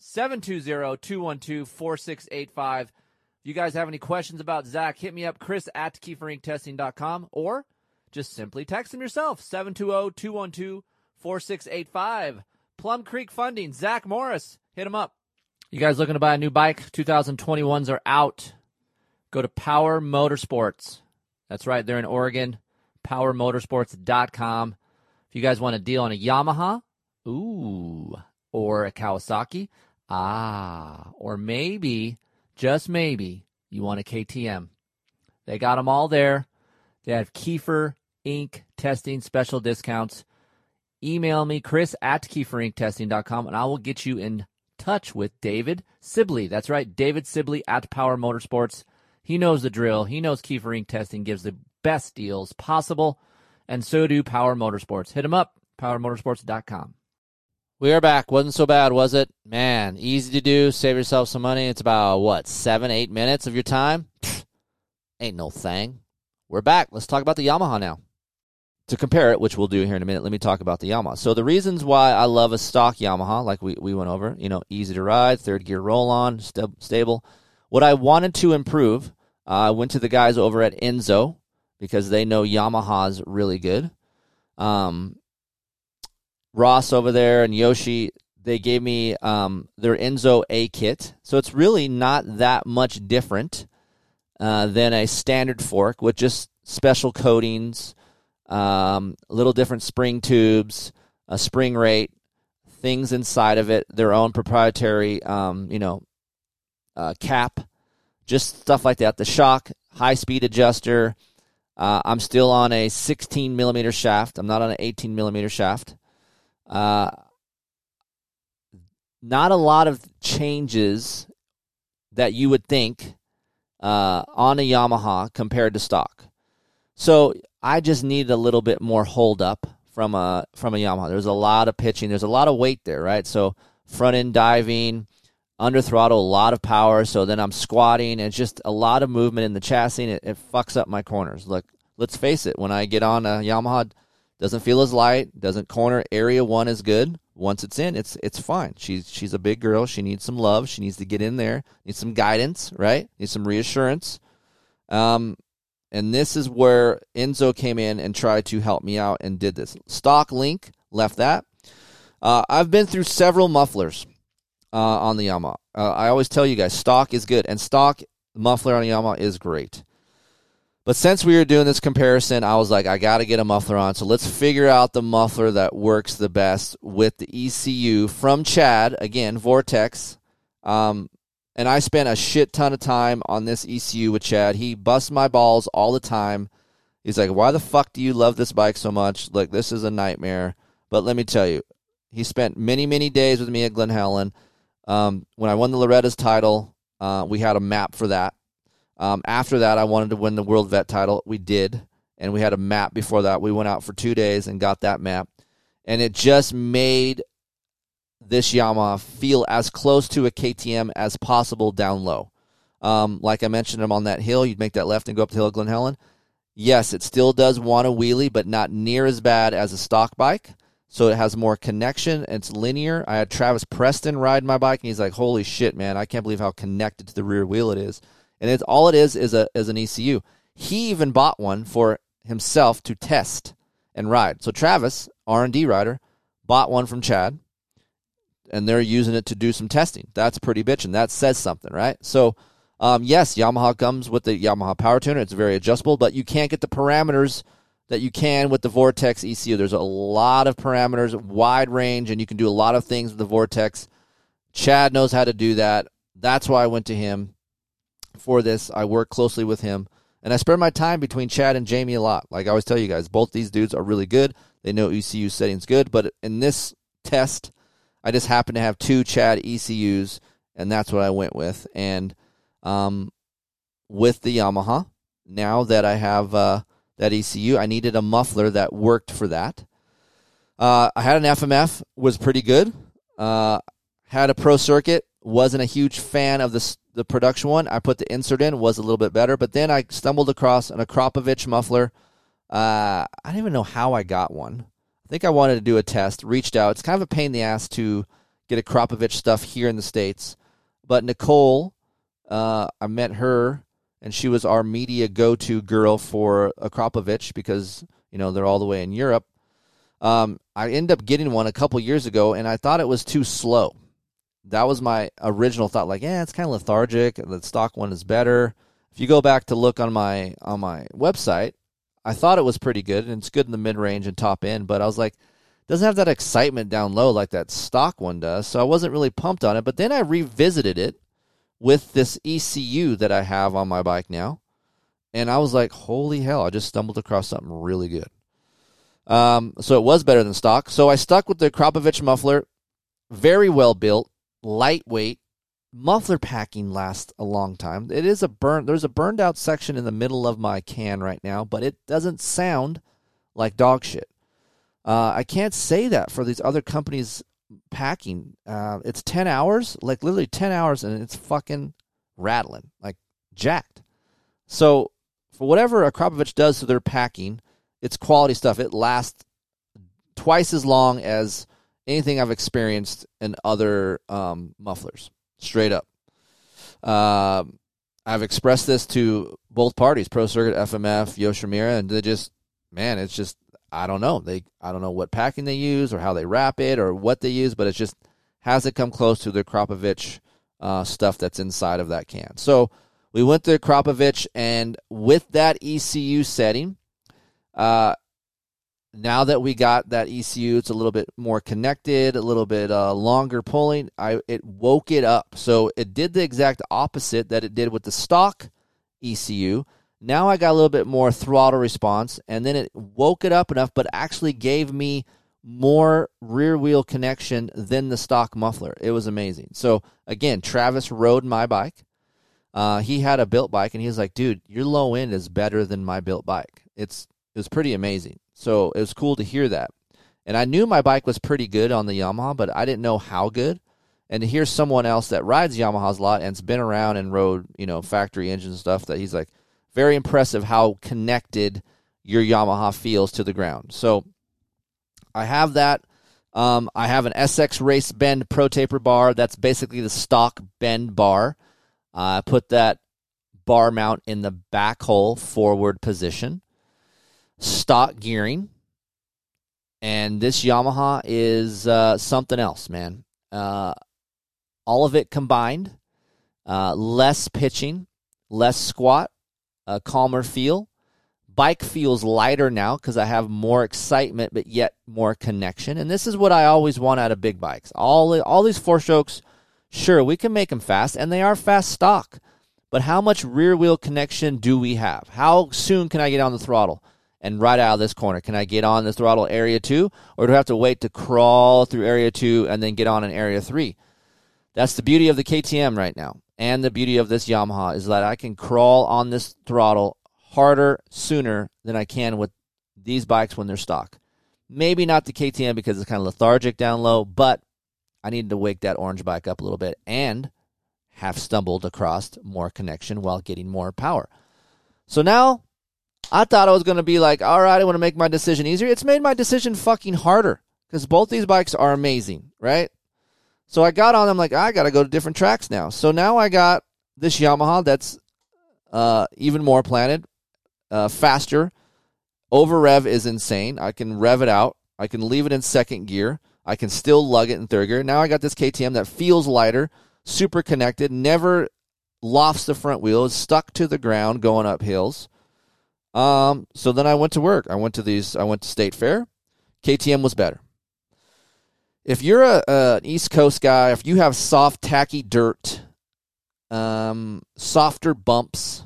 720-212-4685. If you guys have any questions about Zach, hit me up, chris at keeferinctesting.com, or just simply text him yourself, 720-212-4685. Plum Creek Funding, Zach Morris. Hit him up. You guys looking to buy a new bike? 2021s are out. Go to Power Motorsports. That's right, they're in Oregon. PowerMotorsports.com. If you guys want a deal on a Yamaha, ooh, or a Kawasaki, ah, or maybe, just maybe, you want a KTM. They got them all there. They have Keefer Inc. testing special discounts. Email me, chris at keeferinctesting.com, and I will get you in touch with David Sibley. That's right, David Sibley at Power Motorsports. He knows the drill. He knows Keefer Inc. testing gives the best deals possible, and so do Power Motorsports. Hit them up, powermotorsports.com. We are back. Wasn't so bad, was it? Man, easy to do. Save yourself some money. It's about, what, seven, eight minutes of your time? Pfft, ain't no thing. We're back. Let's talk about the Yamaha now. To compare it, which we'll do here in a minute, let me talk about the Yamaha. So the reasons why I love a stock Yamaha, like we, we went over, you know, easy to ride, third gear roll on, st- stable. What I wanted to improve, uh, I went to the guys over at Enzo because they know Yamaha's really good. Um, Ross over there and Yoshi, they gave me um, their Enzo A kit. So it's really not that much different uh, than a standard fork with just special coatings, um, little different spring tubes, a spring rate, things inside of it, their own proprietary, um, you know, uh, cap, just stuff like that. The shock, high speed adjuster. Uh, I'm still on a 16 millimeter shaft. I'm not on an 18 millimeter shaft. Uh, not a lot of changes that you would think uh, on a Yamaha compared to stock. So I just needed a little bit more hold up from a from a Yamaha. There's a lot of pitching. There's a lot of weight there, right? So front end diving, under throttle, a lot of power. So then I'm squatting. It's just a lot of movement in the chassis. It, it fucks up my corners. Look, let's face it. When I get on a Yamaha, doesn't feel as light. Doesn't corner. Area one is good. Once it's in, it's it's fine. She's she's a big girl. She needs some love. She needs to get in there. Needs some guidance, right? Needs some reassurance. Um, and this is where Enzo came in and tried to help me out and did this. Stock Link left that. Uh, I've been through several mufflers uh, on the Yamaha. Uh, I always tell you guys, stock is good, and stock muffler on a Yamaha is great. But since we were doing this comparison, I was like, I got to get a muffler on. So let's figure out the muffler that works the best with the ECU from Chad. Again, Vortex. Um, and I spent a shit ton of time on this ECU with Chad. He busts my balls all the time. He's like, Why the fuck do you love this bike so much? Like, this is a nightmare. But let me tell you, he spent many, many days with me at Glen Helen. Um, when I won the Loretta's title, uh, we had a map for that. Um, after that, I wanted to win the World Vet title. We did. And we had a map before that. We went out for two days and got that map. And it just made this Yamaha feel as close to a KTM as possible down low. Um, like I mentioned, I'm on that hill. You'd make that left and go up the hill of Glen Helen. Yes, it still does want a wheelie, but not near as bad as a stock bike. So it has more connection. It's linear. I had Travis Preston ride my bike, and he's like, "Holy shit, man! I can't believe how connected to the rear wheel it is." And it's all it is is a is an ECU. He even bought one for himself to test and ride. So Travis, R and D rider, bought one from Chad and they're using it to do some testing. That's pretty bitchin'. That says something, right? So, um, yes, Yamaha comes with the Yamaha power tuner. It's very adjustable, but you can't get the parameters that you can with the Vortex ECU. There's a lot of parameters, wide range, and you can do a lot of things with the Vortex. Chad knows how to do that. That's why I went to him for this. I work closely with him, and I spend my time between Chad and Jamie a lot. Like I always tell you guys, both these dudes are really good. They know ECU settings good, but in this test, I just happened to have two Chad ECUs, and that's what I went with. And um, with the Yamaha, now that I have uh, that ECU, I needed a muffler that worked for that. Uh, I had an FMF, was pretty good. Uh, had a pro circuit. Wasn't a huge fan of the the production one. I put the insert in. Was a little bit better, but then I stumbled across an Akrapovic muffler. Uh, I don't even know how I got one. I think I wanted to do a test. Reached out. It's kind of a pain in the ass to get Akrapovic stuff here in the states, but Nicole, uh, I met her, and she was our media go-to girl for Akrapovic because you know they're all the way in Europe. Um, I ended up getting one a couple years ago, and I thought it was too slow. That was my original thought. Like, yeah, it's kind of lethargic. The stock one is better. If you go back to look on my on my website, I thought it was pretty good, and it's good in the mid range and top end. But I was like, doesn't have that excitement down low like that stock one does. So I wasn't really pumped on it. But then I revisited it with this ECU that I have on my bike now, and I was like, holy hell! I just stumbled across something really good. Um, so it was better than stock. So I stuck with the Akrapovic muffler. Very well built, lightweight. Muffler packing lasts a long time. It is a burn. There's a burned out section in the middle of my can right now, but it doesn't sound like dog shit. Uh, I can't say that for these other companies packing. Uh, it's ten hours, like literally ten hours, and it's fucking rattling, like jacked. So for whatever Akrapovic does to their packing, it's quality stuff. It lasts twice as long as anything I've experienced in other um, mufflers. Straight up. Um, I've expressed this to both parties, Pro Circuit, FMF, Yoshimura, and they just, man, it's just, I don't know. They, I don't know what packing they use or how they wrap it or what they use, but it's just hasn't come close to the Akrapovic uh, stuff that's inside of that can. So we went to Akrapovic, and with that ECU setting, uh, now that we got that ECU, it's a little bit more connected, a little bit uh, longer pulling. I it woke it up, so it did the exact opposite that it did with the stock ECU. Now I got a little bit more throttle response, and then it woke it up enough, but actually gave me more rear wheel connection than the stock muffler. It was amazing. So again, Travis rode my bike. Uh, he had a built bike, and he was like, "Dude, your low end is better than my built bike." It's it was pretty amazing. So it was cool to hear that. And I knew my bike was pretty good on the Yamaha, but I didn't know how good. And to hear someone else that rides Yamahas a lot and's been around and rode, you know, factory engine stuff, that he's like, very impressive how connected your Yamaha feels to the ground. So I have that. Um, I have an SX Race Bend Pro Taper bar. That's basically the stock bend bar. I put that bar mount in the back hole forward position stock gearing. And this Yamaha is uh, something else, man. Uh, all of it combined, uh, less pitching, less squat, a calmer feel. Bike feels lighter now because I have more excitement, but yet more connection. And this is what I always want out of big bikes. All all these four strokes, sure, we can make them fast, and they are fast stock. But how much rear wheel connection do we have? How soon can I get on the throttle? and right out of this corner. Can I get on the throttle area two, or do I have to wait to crawl through area two and then get on in area three? That's the beauty of the KTM right now, and the beauty of this Yamaha is that I can crawl on this throttle harder sooner than I can with these bikes when they're stock. Maybe not the KTM because it's kind of lethargic down low, but I needed to wake that orange bike up a little bit and have stumbled across more connection while getting more power. So now I thought I was going to be like, all right, I want to make my decision easier. It's made my decision fucking harder because both these bikes are amazing, right? So I got on them like, I got to go to different tracks now. So now I got this Yamaha that's uh, even more planted, uh, faster. Over rev is insane. I can rev it out. I can leave it in second gear. I can still lug it in third gear. Now I got this KTM that feels lighter, super connected, never lofts the front wheel, is stuck to the ground going up hills. Um, so then I went to work. I went to these. I went to State Fair. KTM was better. If you're a, an East Coast guy, if you have soft, tacky dirt, um, softer bumps,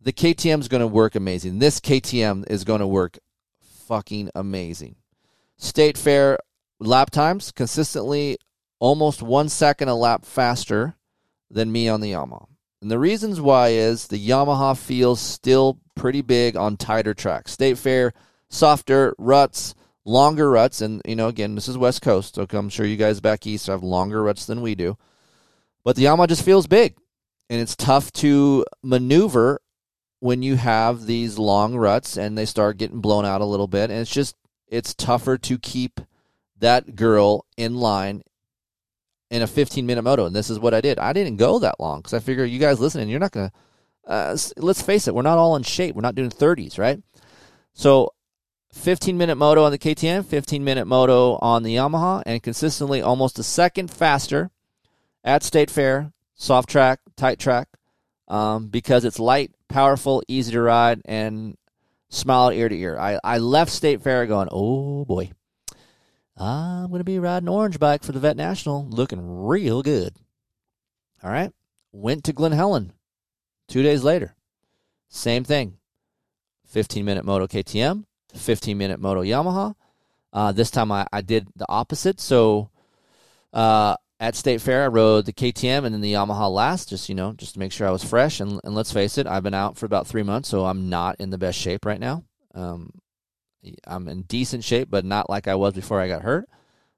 the KTM is going to work amazing. This KTM is going to work fucking amazing. State Fair lap times consistently almost one second a lap faster than me on the Yamaha. And the reasons why is the Yamaha feels still pretty big on tighter tracks. State Fair, softer ruts, longer ruts, and you know, again, this is West Coast, so I'm sure you guys back east have longer ruts than we do. But the Yamaha just feels big, and it's tough to maneuver when you have these long ruts and they start getting blown out a little bit, and it's just it's tougher to keep that girl in line in a 15 minute moto. And this is what I did. I didn't go that long because I figure you guys listening, you're not gonna. Uh, let's face it, we're not all in shape. We're not doing 30s, right? So 15 minute moto on the KTM, 15 minute moto on the Yamaha, and consistently almost a second faster at State Fair, soft track, tight track, um, because it's light, powerful, easy to ride, and smile ear to ear. I, I left State Fair going, oh boy, I'm going to be riding orange bike for the Vet National, looking real good. All right. Went to Glen Helen two days later. Same thing. 15 minute Moto KTM, 15 minute Moto Yamaha. Uh, this time I, I did the opposite. So uh, at State Fair, I rode the KTM and then the Yamaha last, just you know, just to make sure I was fresh. And, and let's face it, I've been out for about three months, so I'm not in the best shape right now. Um, I'm in decent shape, but not like I was before I got hurt.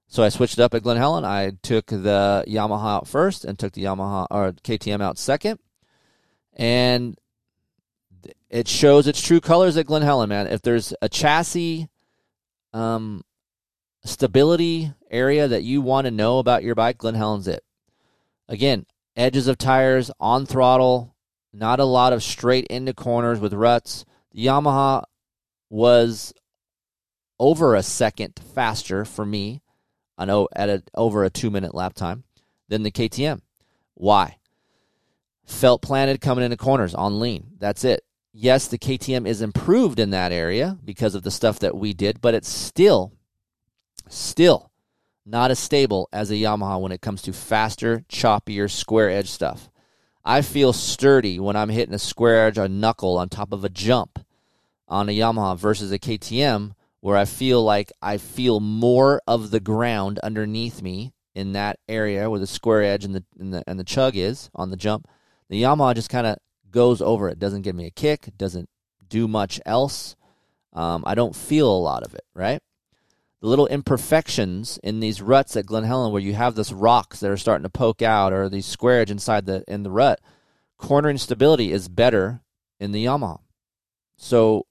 So I switched up at Glen Helen. I took the Yamaha out first and took the Yamaha or KTM out second. And it shows its true colors at Glen Helen, man. If there's a chassis um, stability area that you want to know about your bike, Glen Helen's it. Again, edges of tires on throttle, not a lot of straight into corners with ruts. The Yamaha was over a second faster for me, I know at a, over a two minute lap time than the KTM. Why? Felt planted coming into corners on lean. That's it. Yes, the KTM is improved in that area because of the stuff that we did, but it's still, still not as stable as a Yamaha when it comes to faster, choppier, square edge stuff. I feel sturdy when I'm hitting a square edge, a knuckle on top of a jump on a Yamaha versus a KTM where I feel like I feel more of the ground underneath me in that area where the square edge and the and the, and the chug is on the jump. The Yamaha just kind of goes over it. Doesn't give me a kick. Doesn't do much else. Um, I don't feel a lot of it. Right. The little imperfections in these ruts at Glen Helen, where you have this rocks that are starting to poke out, or these square edge inside the in the rut, cornering stability is better in the Yamaha. So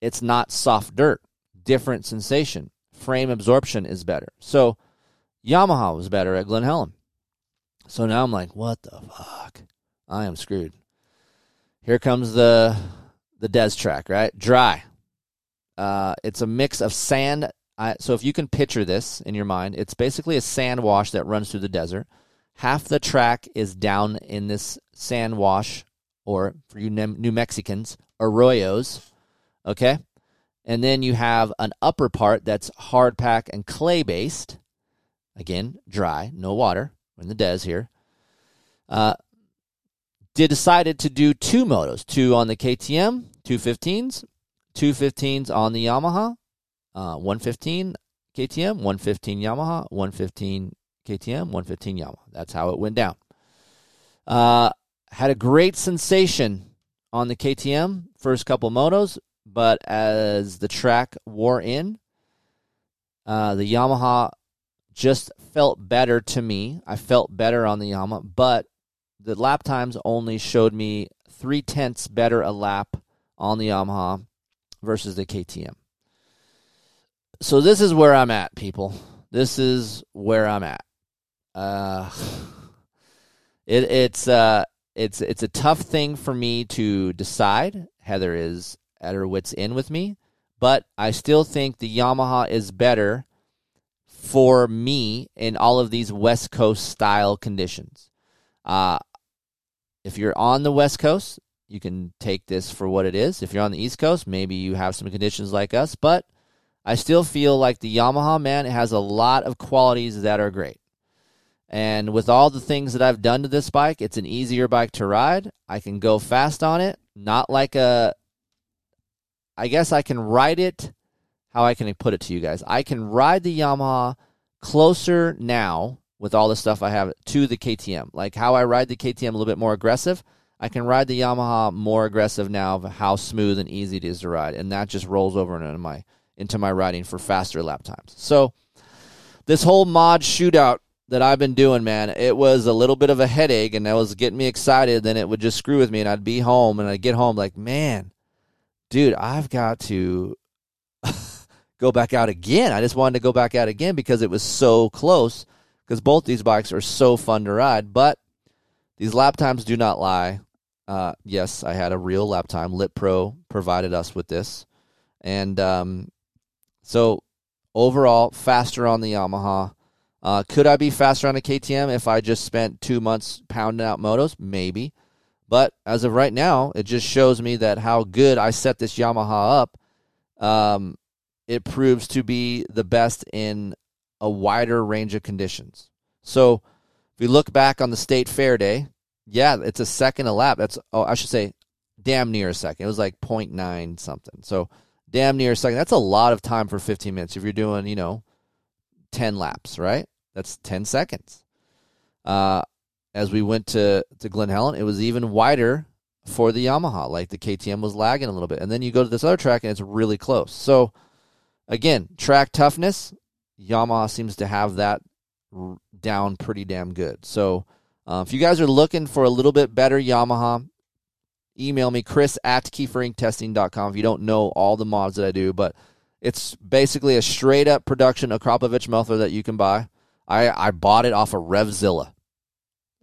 it's not soft dirt different sensation. Frame absorption is better. So Yamaha was better at Glen Helen. So now I'm like, what the fuck? I am screwed. Here comes the the Des track, right? Dry. Uh, it's a mix of sand. I, so if you can picture this in your mind, it's basically a sand wash that runs through the desert. Half the track is down in this sand wash, or for you New Mexicans, arroyos. Okay, and then you have an upper part that's hard pack and clay based. Again, dry, no water. In the des here. Uh, did decided to do two motos, two on the KTM, two 15s, two 15s on the Yamaha, uh, 115 KTM, 115 Yamaha, 115 KTM, 115 Yamaha. That's how it went down. Uh, had a great sensation on the KTM first couple motos but as the track wore in, uh, the Yamaha just felt better to me. I felt better on the Yamaha, but the lap times only showed me three tenths better a lap on the Yamaha versus the KTM. So this is where I'm at, people. This is where I'm at. Uh, it, it's uh, it's it's a tough thing for me to decide. Heather is at her wits end with me, but I still think the Yamaha is better for me in all of these West Coast style conditions. Uh, if you're on the West Coast, you can take this for what it is. If you're on the East Coast, maybe you have some conditions like us, but I still feel like the Yamaha, man, has a lot of qualities that are great. And with all the things that I've done to this bike, it's an easier bike to ride. I can go fast on it, not like a I guess I can ride it. How I can put it to you guys? I can ride the Yamaha closer now with all the stuff I have to the KTM. Like how I ride the KTM a little bit more aggressive. I can ride the Yamaha more aggressive now of how smooth and easy it is to ride, and that just rolls over into my into my riding for faster lap times. So this whole mod shootout that I've been doing, man, it was a little bit of a headache and that was getting me excited. Then it would just screw with me and I'd be home and I'd get home like, man, dude, I've got to go back out again. I just wanted to go back out again because it was so close because both these bikes are so fun to ride. But these lap times do not lie. Uh, yes, I had a real lap time. Lit Pro provided us with this. And um, so overall, faster on the Yamaha. Uh, could I be faster on a KTM if I just spent two months pounding out motos? Maybe. But as of right now, it just shows me that how good I set this Yamaha up. Um, it proves to be the best in a wider range of conditions. So if we look back on the state fair day, yeah, it's a second a lap. That's oh, I should say, damn near a second. It was like 0.9 something. So damn near a second. That's a lot of time for 15 minutes. If you're doing, you know, 10 laps, right? That's 10 seconds. Uh, as we went to to Glen Helen, it was even wider for the Yamaha. Like the KTM was lagging a little bit, and then you go to this other track and it's really close. So again, track toughness, Yamaha seems to have that down pretty damn good. So uh, if you guys are looking for a little bit better Yamaha, email me, chris at keeferinctesting.com if you don't know all the mods that I do. But it's basically a straight up production Akrapovic muffler that you can buy. I, I bought it off of Revzilla.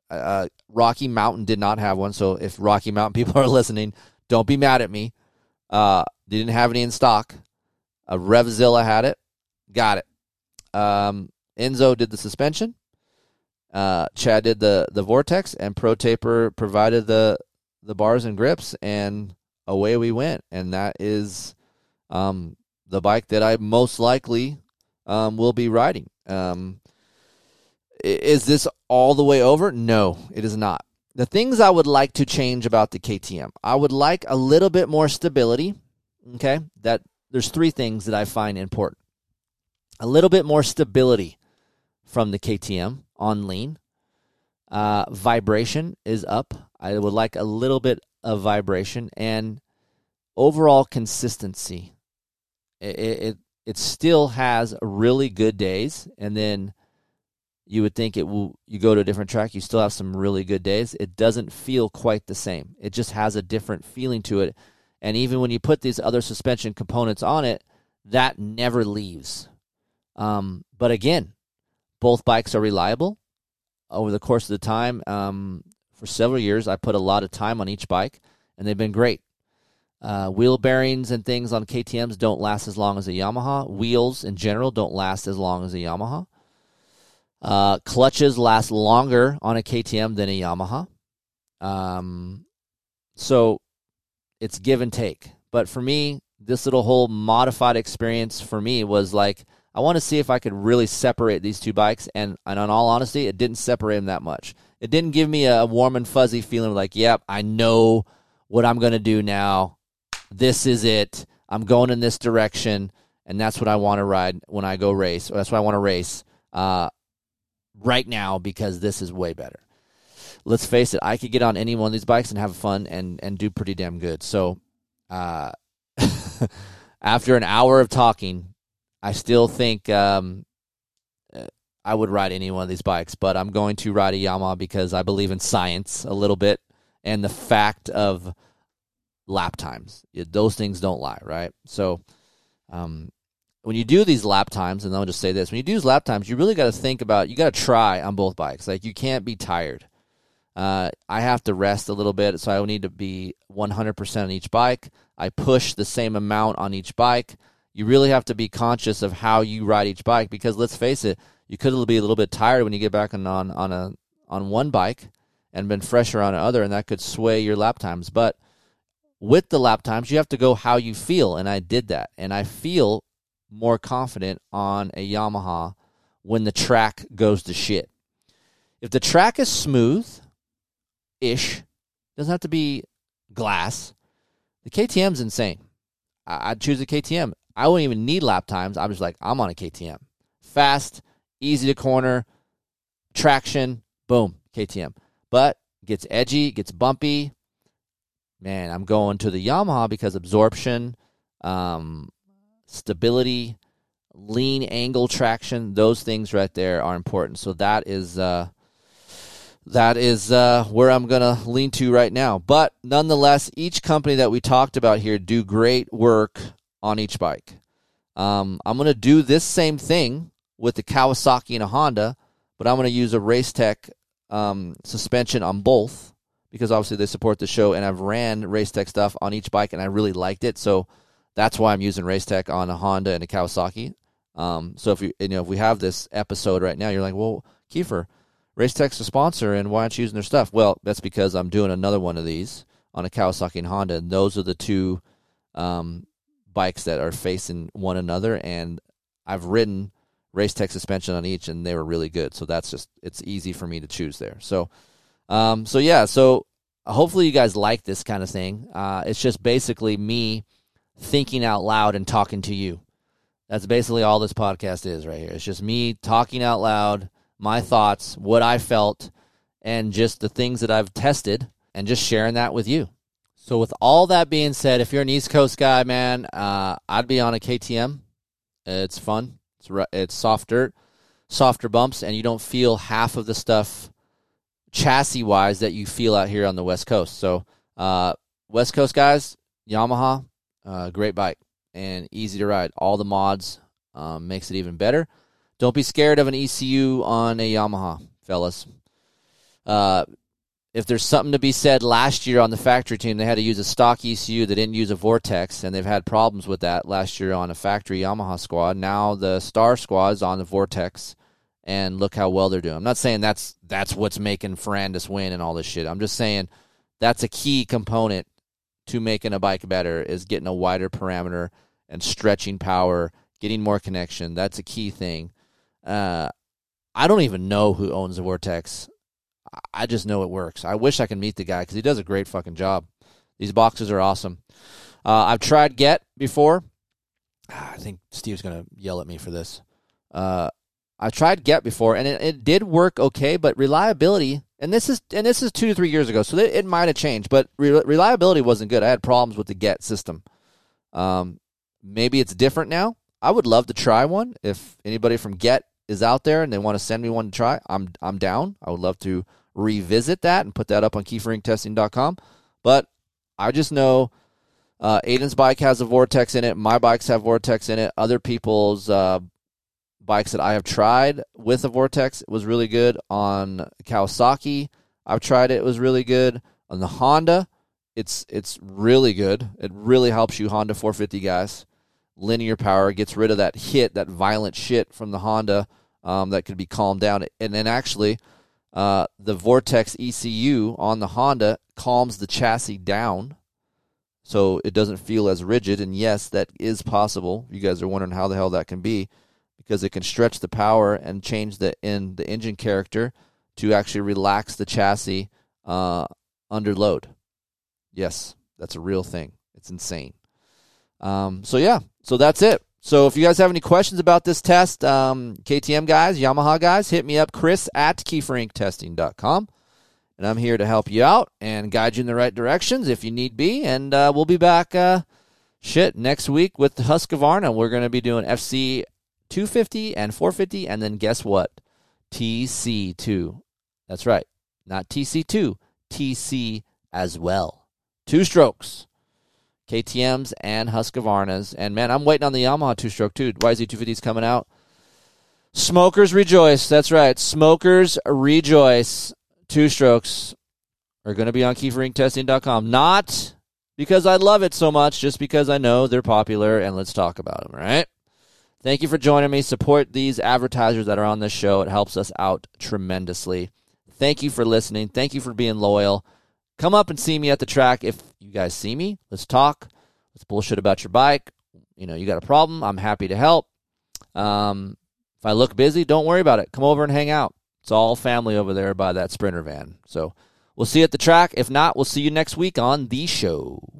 Uh, Rocky Mountain did not have one. So if Rocky Mountain people are listening, don't be mad at me. Uh, they didn't have any in stock. Uh, Revzilla had it. Got it. Um, Enzo did the suspension. Uh, Chad did the the vortex, and Pro Taper provided the the bars and grips, and away we went. And that is um, the bike that I most likely um, will be riding. Um, is this all the way over? No, it is not. The things I would like to change about the KTM, I would like a little bit more stability. Okay, that there's three things that I find important. A little bit more stability from the KTM on lean. Uh, vibration is up. I would like a little bit of vibration and overall consistency. It, it it still has really good days, and then you would think it will. You go to a different track, you still have some really good days. It doesn't feel quite the same. It just has a different feeling to it, and even when you put these other suspension components on it, that never leaves. Um, but again, both bikes are reliable. Over the course of the time, um, for several years, I put a lot of time on each bike, and they've been great. Uh, wheel bearings and things on KTM's don't last as long as a Yamaha. Wheels in general don't last as long as a Yamaha. Uh, clutches last longer on a KTM than a Yamaha. Um, so it's give and take. But for me, this little whole modified experience for me was like I want to see if I could really separate these two bikes. And, and in all honesty, it didn't separate them that much. It didn't give me a warm and fuzzy feeling like, yep, I know what I'm going to do now. This is it. I'm going in this direction. And that's what I want to ride when I go race. Or that's what I want to race uh, right now because this is way better. Let's face it, I could get on any one of these bikes and have fun and, and do pretty damn good. So, uh, after an hour of talking, I still think um, uh, I would ride any one of these bikes, but I'm going to ride a Yamaha because I believe in science a little bit and the fact of lap times. Those things don't lie, right? So, um, when you do these lap times, and I'll just say this: when you do these lap times, you really got to think about. You got to try on both bikes. Like you can't be tired. Uh, I have to rest a little bit, so I need to be 100% on each bike. I push the same amount on each bike you really have to be conscious of how you ride each bike because let's face it, you could be a little bit tired when you get back on on, a on one bike and been fresher on another, and that could sway your lap times. But with the lap times, you have to go how you feel, and I did that, and I feel more confident on a Yamaha when the track goes to shit. If the track is smooth ish, doesn't have to be glass. The KTM's insane. I'd choose a KTM. I wouldn't even need lap times. I'm just like, I'm on a KTM. Fast, easy to corner, traction, boom, KTM. But gets edgy, gets bumpy. Man, I'm going to the Yamaha because absorption, um, stability, lean angle traction. Those things right there are important. So that is uh, that is uh, where I'm gonna lean to right now. But nonetheless, each company that we talked about here do great work on each bike. Um, I'm gonna do this same thing with the Kawasaki and a Honda, but I'm gonna use a Racetech um, suspension on both because obviously they support the show, and I've ran Racetech stuff on each bike, and I really liked it. So that's why I'm using Racetech on a Honda and a Kawasaki. Um, so if you you know if we have this episode right now, you're like, well, Keefer, Racetech's a sponsor, and why aren't you using their stuff? Well, that's because I'm doing another one of these on a Kawasaki and Honda, and those are the two um, bikes that are facing one another, and I've ridden race tech suspension on each, and they were really good. So that's just it's easy for me to choose there. So, um, so yeah, so hopefully you guys like this kind of thing. Uh, it's just basically me thinking out loud and talking to you. That's basically all this podcast is right here. It's just me talking out loud, my thoughts, what I felt, and just the things that I've tested, and just sharing that with you. So, with all that being said, if you're an East Coast guy, man, uh, I'd be on a KTM. It's fun. It's it's soft dirt, softer bumps, and you don't feel half of the stuff chassis wise that you feel out here on the West Coast. So, uh, West Coast guys, Yamaha, uh, great bike and easy to ride. All the mods um, makes it even better. Don't be scared of an ECU on a Yamaha, fellas. Uh, if there's something to be said, last year on the factory team, they had to use a stock ECU. They didn't use a Vortex, and they've had problems with that last year on a factory Yamaha squad. Now the Star squad is on the Vortex, and look how well they're doing. I'm not saying that's that's what's making Ferrandis win and all this shit. I'm just saying that's a key component to making a bike better is getting a wider parameter and stretching power, getting more connection. That's a key thing. Uh, I don't even know who owns the Vortex. I just know it works. I wish I could meet the guy because he does a great fucking job. These boxes are awesome. Uh, I've tried Get before. I think Steve's gonna yell at me for this. Uh, I tried Get before, and it, it, did work okay, but reliability. And this is and this is two to three years ago, so it, it might have changed, but re- reliability wasn't good. I had problems with the Get system. Um, maybe it's different now. I would love to try one. If anybody from Get is out there and they want to send me one to try, I'm I'm down. I would love to revisit that and put that up on keeferinctesting.com. But I just know uh, Aiden's bike has a Vortex in it. My bikes have Vortex in it. Other people's uh, bikes that I have tried with a Vortex it was really good. On Kawasaki, I've tried it. It was really good. On the Honda, it's it's really good. It really helps you Honda 450 guys. Linear power gets rid of that hit, that violent shit from the Honda um, that could be calmed down. And then actually, uh, the Vortex ECU on the Honda calms the chassis down so it doesn't feel as rigid. And yes, that is possible. You guys are wondering how the hell that can be because it can stretch the power and change the in the engine character to actually relax the chassis uh, under load. Yes, that's a real thing. It's insane. Um, so yeah, so that's it. So if you guys have any questions about this test, um, KTM guys, Yamaha guys, hit me up, Kris at keeferinctesting.com. And I'm here to help you out and guide you in the right directions if you need be. And uh, we'll be back, uh, shit, next week with the Husqvarna. We're going to be doing FC 250 and 450. And then guess what? TC2. That's right. Not TC2, TC as well. Two strokes. KTM's and Husqvarna's. And man, I'm waiting on the Yamaha two stroke too. YZ250's coming out. Smokers rejoice. That's right. Smokers rejoice. Two strokes are going to be on keeferinctesting.com. Not because I love it so much, just because I know they're popular and let's talk about them, right? Thank you for joining me. Support these advertisers that are on this show. It helps us out tremendously. Thank you for listening. Thank you for being loyal. Come up and see me at the track. If you guys see me, let's talk. Let's bullshit about your bike. You know, you got a problem. I'm happy to help. Um, if I look busy, don't worry about it. Come over and hang out. It's all family over there by that Sprinter van. So we'll see you at the track. If not, we'll see you next week on the show.